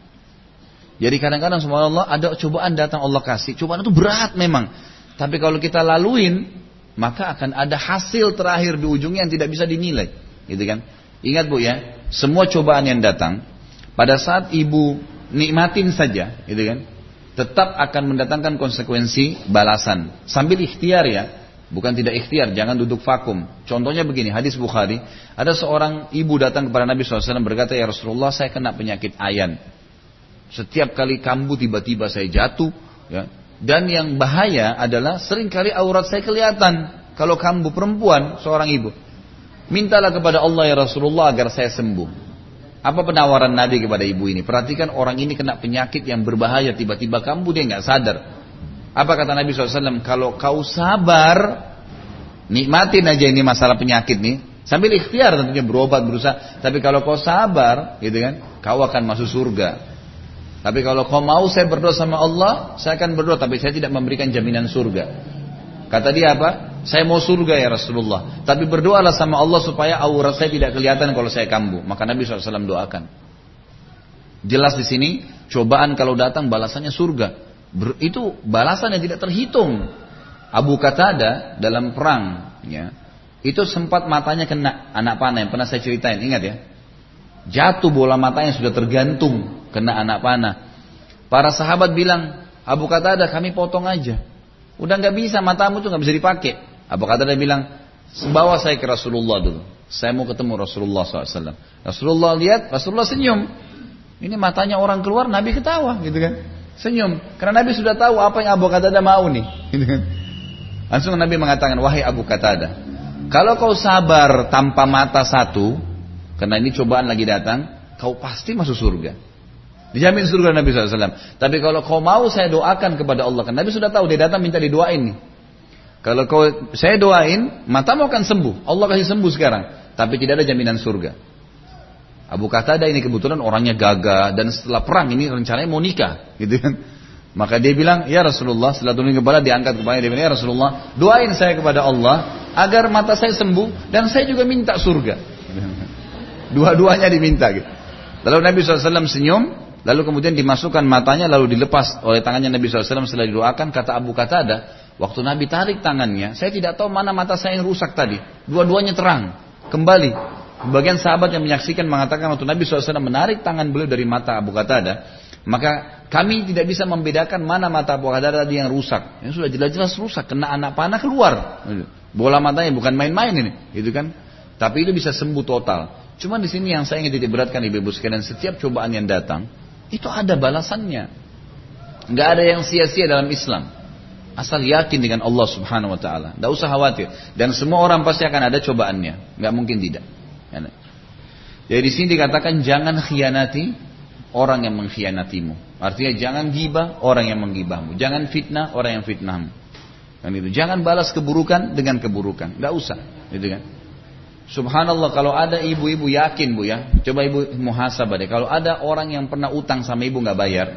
Jadi kadang-kadang Allah ada cobaan datang Allah kasih. Cobaan itu berat memang. Tapi kalau kita laluin, maka akan ada hasil terakhir di ujungnya yang tidak bisa dinilai. Gitu kan? Ingat Bu ya, semua cobaan yang datang pada saat ibu nikmatin saja, gitu kan? Tetap akan mendatangkan konsekuensi balasan. Sambil ikhtiar ya, bukan tidak ikhtiar, jangan duduk vakum. Contohnya begini, hadis Bukhari, ada seorang ibu datang kepada Nabi SAW berkata, ya Rasulullah saya kena penyakit ayan. Setiap kali kambuh tiba-tiba saya jatuh. Ya. Dan yang bahaya adalah sering kali aurat saya kelihatan. Kalau kambuh perempuan, seorang ibu. Mintalah kepada Allah ya Rasulullah agar saya sembuh. Apa penawaran Nabi kepada ibu ini? Perhatikan orang ini kena penyakit yang berbahaya. Tiba-tiba kambuh dia nggak sadar. Apa kata Nabi SAW? Kalau kau sabar, nikmatin aja ini masalah penyakit nih. Sambil ikhtiar tentunya berobat berusaha. Tapi kalau kau sabar, gitu kan, kau akan masuk surga. Tapi kalau kau mau saya berdoa sama Allah, saya akan berdoa tapi saya tidak memberikan jaminan surga. Kata dia apa? Saya mau surga ya Rasulullah. Tapi berdoalah sama Allah supaya aurat saya tidak kelihatan kalau saya kambuh. Maka Nabi SAW doakan. Jelas di sini, cobaan kalau datang balasannya surga. Ber, itu balasan yang tidak terhitung. Abu Qatada dalam perang, ya, itu sempat matanya kena anak panah yang pernah saya ceritain. Ingat ya, jatuh bola matanya sudah tergantung kena anak panah. Para sahabat bilang, Abu Qatada kami potong aja. Udah nggak bisa matamu tuh nggak bisa dipakai. Abu Qatada bilang, bawa saya ke Rasulullah dulu. Saya mau ketemu Rasulullah SAW. Rasulullah lihat, Rasulullah senyum. Ini matanya orang keluar, Nabi ketawa gitu kan. Senyum. Karena Nabi sudah tahu apa yang Abu Qatada mau nih. Gitu kan. Langsung Nabi mengatakan, wahai Abu Qatada. Kalau kau sabar tanpa mata satu, karena ini cobaan lagi datang, kau pasti masuk surga. Dijamin surga Nabi SAW. Tapi kalau kau mau saya doakan kepada Allah. Kan Nabi sudah tahu dia datang minta didoain nih. Kalau kau saya doain, matamu akan sembuh. Allah kasih sembuh sekarang. Tapi tidak ada jaminan surga. Abu Qatada ini kebetulan orangnya gagah dan setelah perang ini rencananya mau nikah, gitu kan? Maka dia bilang, ya Rasulullah, setelah turun kepala diangkat kepala dia bilang, ya Rasulullah, doain saya kepada Allah agar mata saya sembuh dan saya juga minta surga. Dua-duanya diminta gitu. Lalu Nabi SAW senyum, Lalu kemudian dimasukkan matanya lalu dilepas oleh tangannya Nabi SAW setelah didoakan kata Abu Qatada waktu Nabi tarik tangannya saya tidak tahu mana mata saya yang rusak tadi. Dua-duanya terang. Kembali. Bagian sahabat yang menyaksikan mengatakan waktu Nabi SAW menarik tangan beliau dari mata Abu Qatada maka kami tidak bisa membedakan mana mata Abu Qatada tadi yang rusak. Yang sudah jelas-jelas rusak kena anak panah keluar. Bola matanya bukan main-main ini gitu kan? Tapi itu bisa sembuh total. Cuma di sini yang saya ingin beratkan ibu-ibu sekalian setiap cobaan yang datang itu ada balasannya. Nggak ada yang sia-sia dalam Islam. Asal yakin dengan Allah subhanahu wa ta'ala. Tidak usah khawatir. Dan semua orang pasti akan ada cobaannya. Nggak mungkin tidak. Jadi di sini dikatakan jangan khianati orang yang mengkhianatimu. Artinya jangan gibah orang yang menggibahmu. Jangan fitnah orang yang fitnahmu. Kan itu. Jangan balas keburukan dengan keburukan. Nggak usah, gitu kan. Subhanallah kalau ada ibu-ibu yakin bu ya, coba ibu muhasabah deh. Kalau ada orang yang pernah utang sama ibu nggak bayar,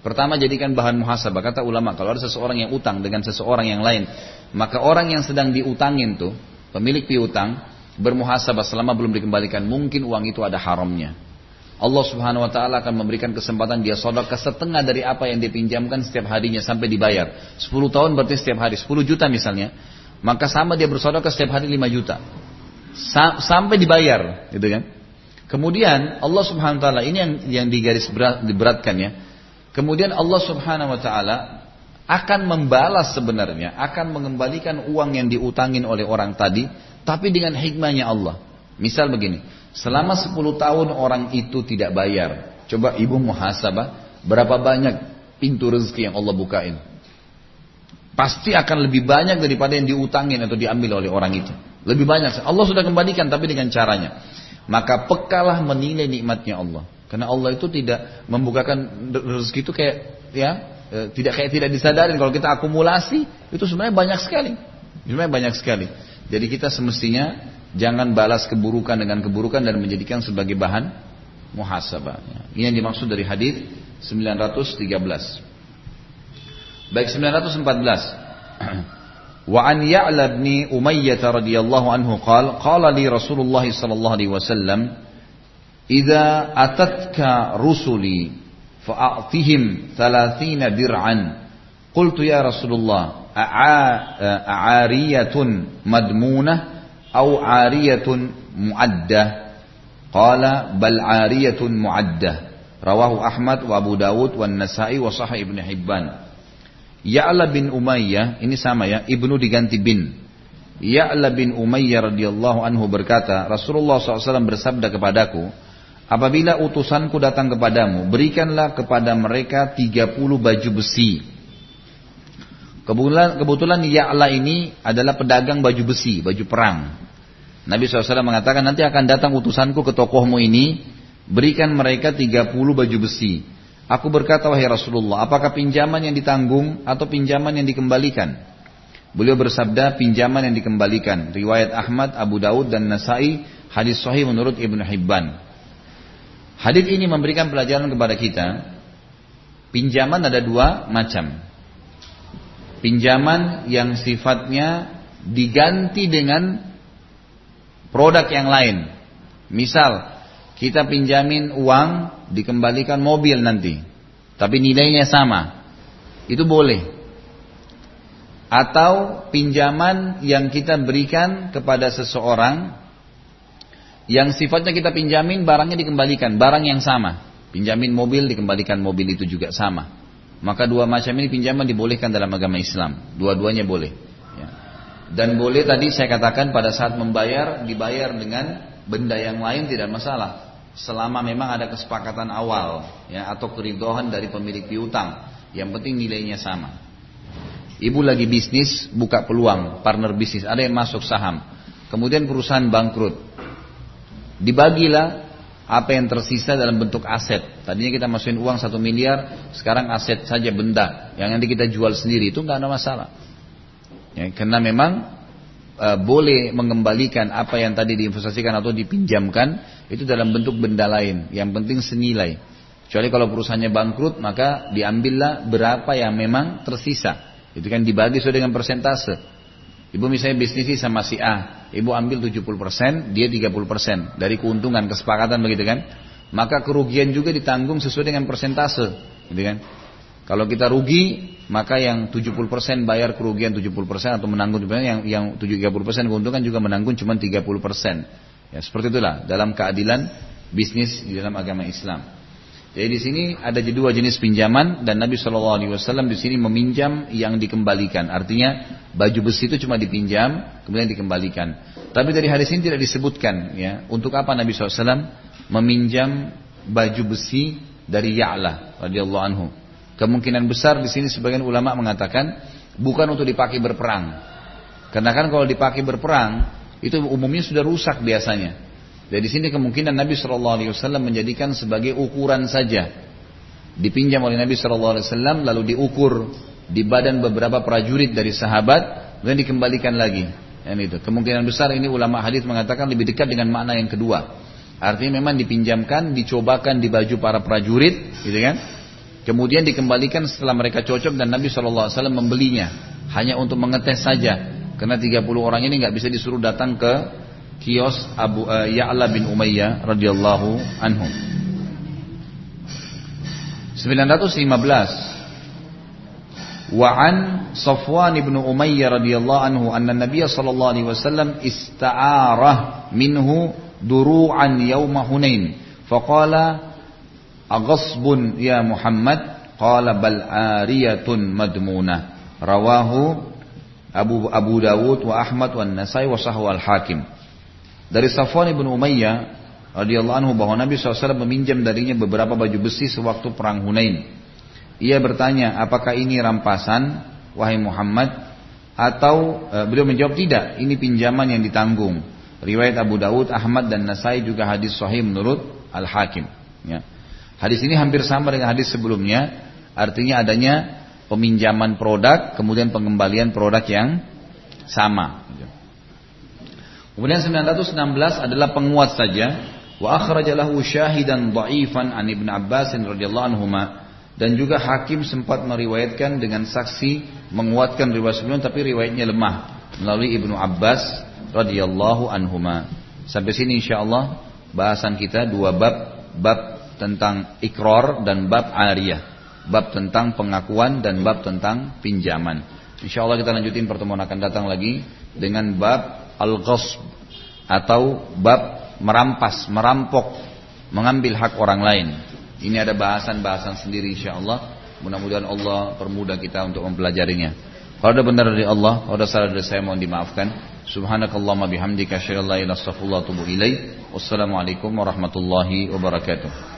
pertama jadikan bahan muhasabah. Kata ulama kalau ada seseorang yang utang dengan seseorang yang lain, maka orang yang sedang diutangin tuh, pemilik piutang bermuhasabah selama belum dikembalikan, mungkin uang itu ada haramnya. Allah subhanahu wa ta'ala akan memberikan kesempatan dia sodok setengah dari apa yang dipinjamkan setiap harinya sampai dibayar. 10 tahun berarti setiap hari 10 juta misalnya. Maka sama dia bersodok setiap hari 5 juta sampai dibayar, gitu kan? Kemudian Allah Subhanahu wa taala ini yang yang digaris berat, diberatkan ya. Kemudian Allah Subhanahu wa taala akan membalas sebenarnya, akan mengembalikan uang yang diutangin oleh orang tadi, tapi dengan hikmahnya Allah. Misal begini, selama 10 tahun orang itu tidak bayar. Coba ibu muhasabah, berapa banyak pintu rezeki yang Allah bukain. Pasti akan lebih banyak daripada yang diutangin atau diambil oleh orang itu. Lebih banyak. Allah sudah kembalikan tapi dengan caranya. Maka pekalah menilai nikmatnya Allah. Karena Allah itu tidak membukakan rezeki itu kayak ya e, tidak kayak tidak disadari kalau kita akumulasi itu sebenarnya banyak sekali. Sebenarnya banyak sekali. Jadi kita semestinya jangan balas keburukan dengan keburukan dan menjadikan sebagai bahan muhasabah. Ini yang dimaksud dari hadis 913. Baik 914. وعن يعلى بن أمية رضي الله عنه قال قال لي رسول الله صلى الله عليه وسلم إذا أتتك rusuli fa'atihim ثلاثين dir'an. قلت يا رسول الله أعارية مدمونة أو عارية معدة قال بل عارية معدة رواه أحمد Abu داود wa Nasai ابن حبان Ya'la bin Umayyah, ini sama ya, ibnu diganti bin. Ya'la bin Umayyah radhiyallahu anhu berkata, Rasulullah SAW bersabda kepadaku, apabila utusanku datang kepadamu, berikanlah kepada mereka 30 baju besi. Kebetulan, kebetulan Ya'la ini adalah pedagang baju besi, baju perang. Nabi SAW mengatakan nanti akan datang utusanku ke tokohmu ini, berikan mereka 30 baju besi. Aku berkata wahai Rasulullah, apakah pinjaman yang ditanggung atau pinjaman yang dikembalikan? Beliau bersabda pinjaman yang dikembalikan. Riwayat Ahmad, Abu Daud dan Nasai, hadis sahih menurut Ibnu Hibban. Hadis ini memberikan pelajaran kepada kita. Pinjaman ada dua macam. Pinjaman yang sifatnya diganti dengan produk yang lain. Misal, kita pinjamin uang, dikembalikan mobil nanti. Tapi nilainya sama. Itu boleh. Atau pinjaman yang kita berikan kepada seseorang yang sifatnya kita pinjamin barangnya dikembalikan, barang yang sama. Pinjamin mobil dikembalikan mobil itu juga sama. Maka dua macam ini pinjaman dibolehkan dalam agama Islam. Dua-duanya boleh. Ya. Dan boleh tadi saya katakan pada saat membayar dibayar dengan benda yang lain tidak masalah selama memang ada kesepakatan awal ya atau keridohan dari pemilik piutang yang penting nilainya sama ibu lagi bisnis buka peluang partner bisnis ada yang masuk saham kemudian perusahaan bangkrut dibagilah apa yang tersisa dalam bentuk aset. Tadinya kita masukin uang satu miliar sekarang aset saja benda. Yang nanti kita jual sendiri itu nggak ada masalah. Ya, karena memang e, boleh mengembalikan apa yang tadi diinvestasikan atau dipinjamkan itu dalam bentuk benda lain. Yang penting senilai. Kecuali kalau perusahaannya bangkrut maka diambillah berapa yang memang tersisa. Itu kan dibagi sesuai dengan persentase ibu misalnya bisnis sama si A ibu ambil 70% dia 30% dari keuntungan kesepakatan begitu kan maka kerugian juga ditanggung sesuai dengan persentase gitu kan kalau kita rugi, maka yang 70% bayar kerugian 70% atau menanggung yang yang 30% keuntungan juga menanggung cuma 30%. Ya, seperti itulah dalam keadilan bisnis di dalam agama Islam. Jadi di sini ada dua jenis pinjaman dan Nabi Shallallahu Alaihi Wasallam di sini meminjam yang dikembalikan. Artinya baju besi itu cuma dipinjam kemudian dikembalikan. Tapi dari hadis ini tidak disebutkan ya untuk apa Nabi SAW meminjam baju besi dari Ya'la radhiyallahu anhu. Kemungkinan besar di sini sebagian ulama mengatakan bukan untuk dipakai berperang. Karena kan kalau dipakai berperang itu umumnya sudah rusak biasanya. Dari sini kemungkinan Nabi Shallallahu Alaihi Wasallam menjadikan sebagai ukuran saja. Dipinjam oleh Nabi Shallallahu Alaihi Wasallam lalu diukur di badan beberapa prajurit dari sahabat dan dikembalikan lagi. Yang itu. Kemungkinan besar ini ulama hadis mengatakan lebih dekat dengan makna yang kedua. Artinya memang dipinjamkan, dicobakan di baju para prajurit, gitu kan? Kemudian dikembalikan setelah mereka cocok dan Nabi SAW membelinya hanya untuk mengetes saja. Karena 30 orang ini nggak bisa disuruh datang ke kios Abu uh, Ya'la bin Umayyah radhiyallahu anhu. 915 Wa an Safwan ibn Umayyah radhiyallahu anhu anna Nabiy sallallahu alaihi wasallam ista'arah minhu duru'an yawma Hunain. Faqala aghasbun ya Muhammad? Qala bal ariyatun madmunah rawahu Abu Abu Dawud wa Ahmad wa dari Safwan ibn Umayyah radhiyallahu anhu bahwa Nabi SAW meminjam darinya beberapa baju besi sewaktu perang Hunain. Ia bertanya, apakah ini rampasan, wahai Muhammad? Atau e, beliau menjawab tidak, ini pinjaman yang ditanggung. Riwayat Abu Dawud, Ahmad dan Nasai juga hadis sahih menurut Al Hakim. Ya. Hadis ini hampir sama dengan hadis sebelumnya, artinya adanya peminjaman produk, kemudian pengembalian produk yang sama. Kemudian 916 adalah penguat saja. Wa akhrajalahu syahidan dha'ifan an Ibn Abbas radhiyallahu anhuma dan juga hakim sempat meriwayatkan dengan saksi menguatkan riwayat sebelumnya tapi riwayatnya lemah melalui Ibnu Abbas radhiyallahu anhuma. Sampai sini insyaallah bahasan kita dua bab bab tentang ikrar dan bab ariyah. Bab tentang pengakuan dan bab tentang pinjaman. Insyaallah kita lanjutin pertemuan akan datang lagi dengan bab al-ghasb atau bab merampas, merampok, mengambil hak orang lain. Ini ada bahasan-bahasan sendiri insyaallah. Mudah-mudahan Allah permudah kita untuk mempelajarinya. Kalau ada benar dari Allah, kalau ada salah dari saya mohon dimaafkan. Subhanakallahumma bihamdika asyhadu an la ilaha illa anta astaghfiruka wa atubu ilaik. Wassalamualaikum warahmatullahi wabarakatuh.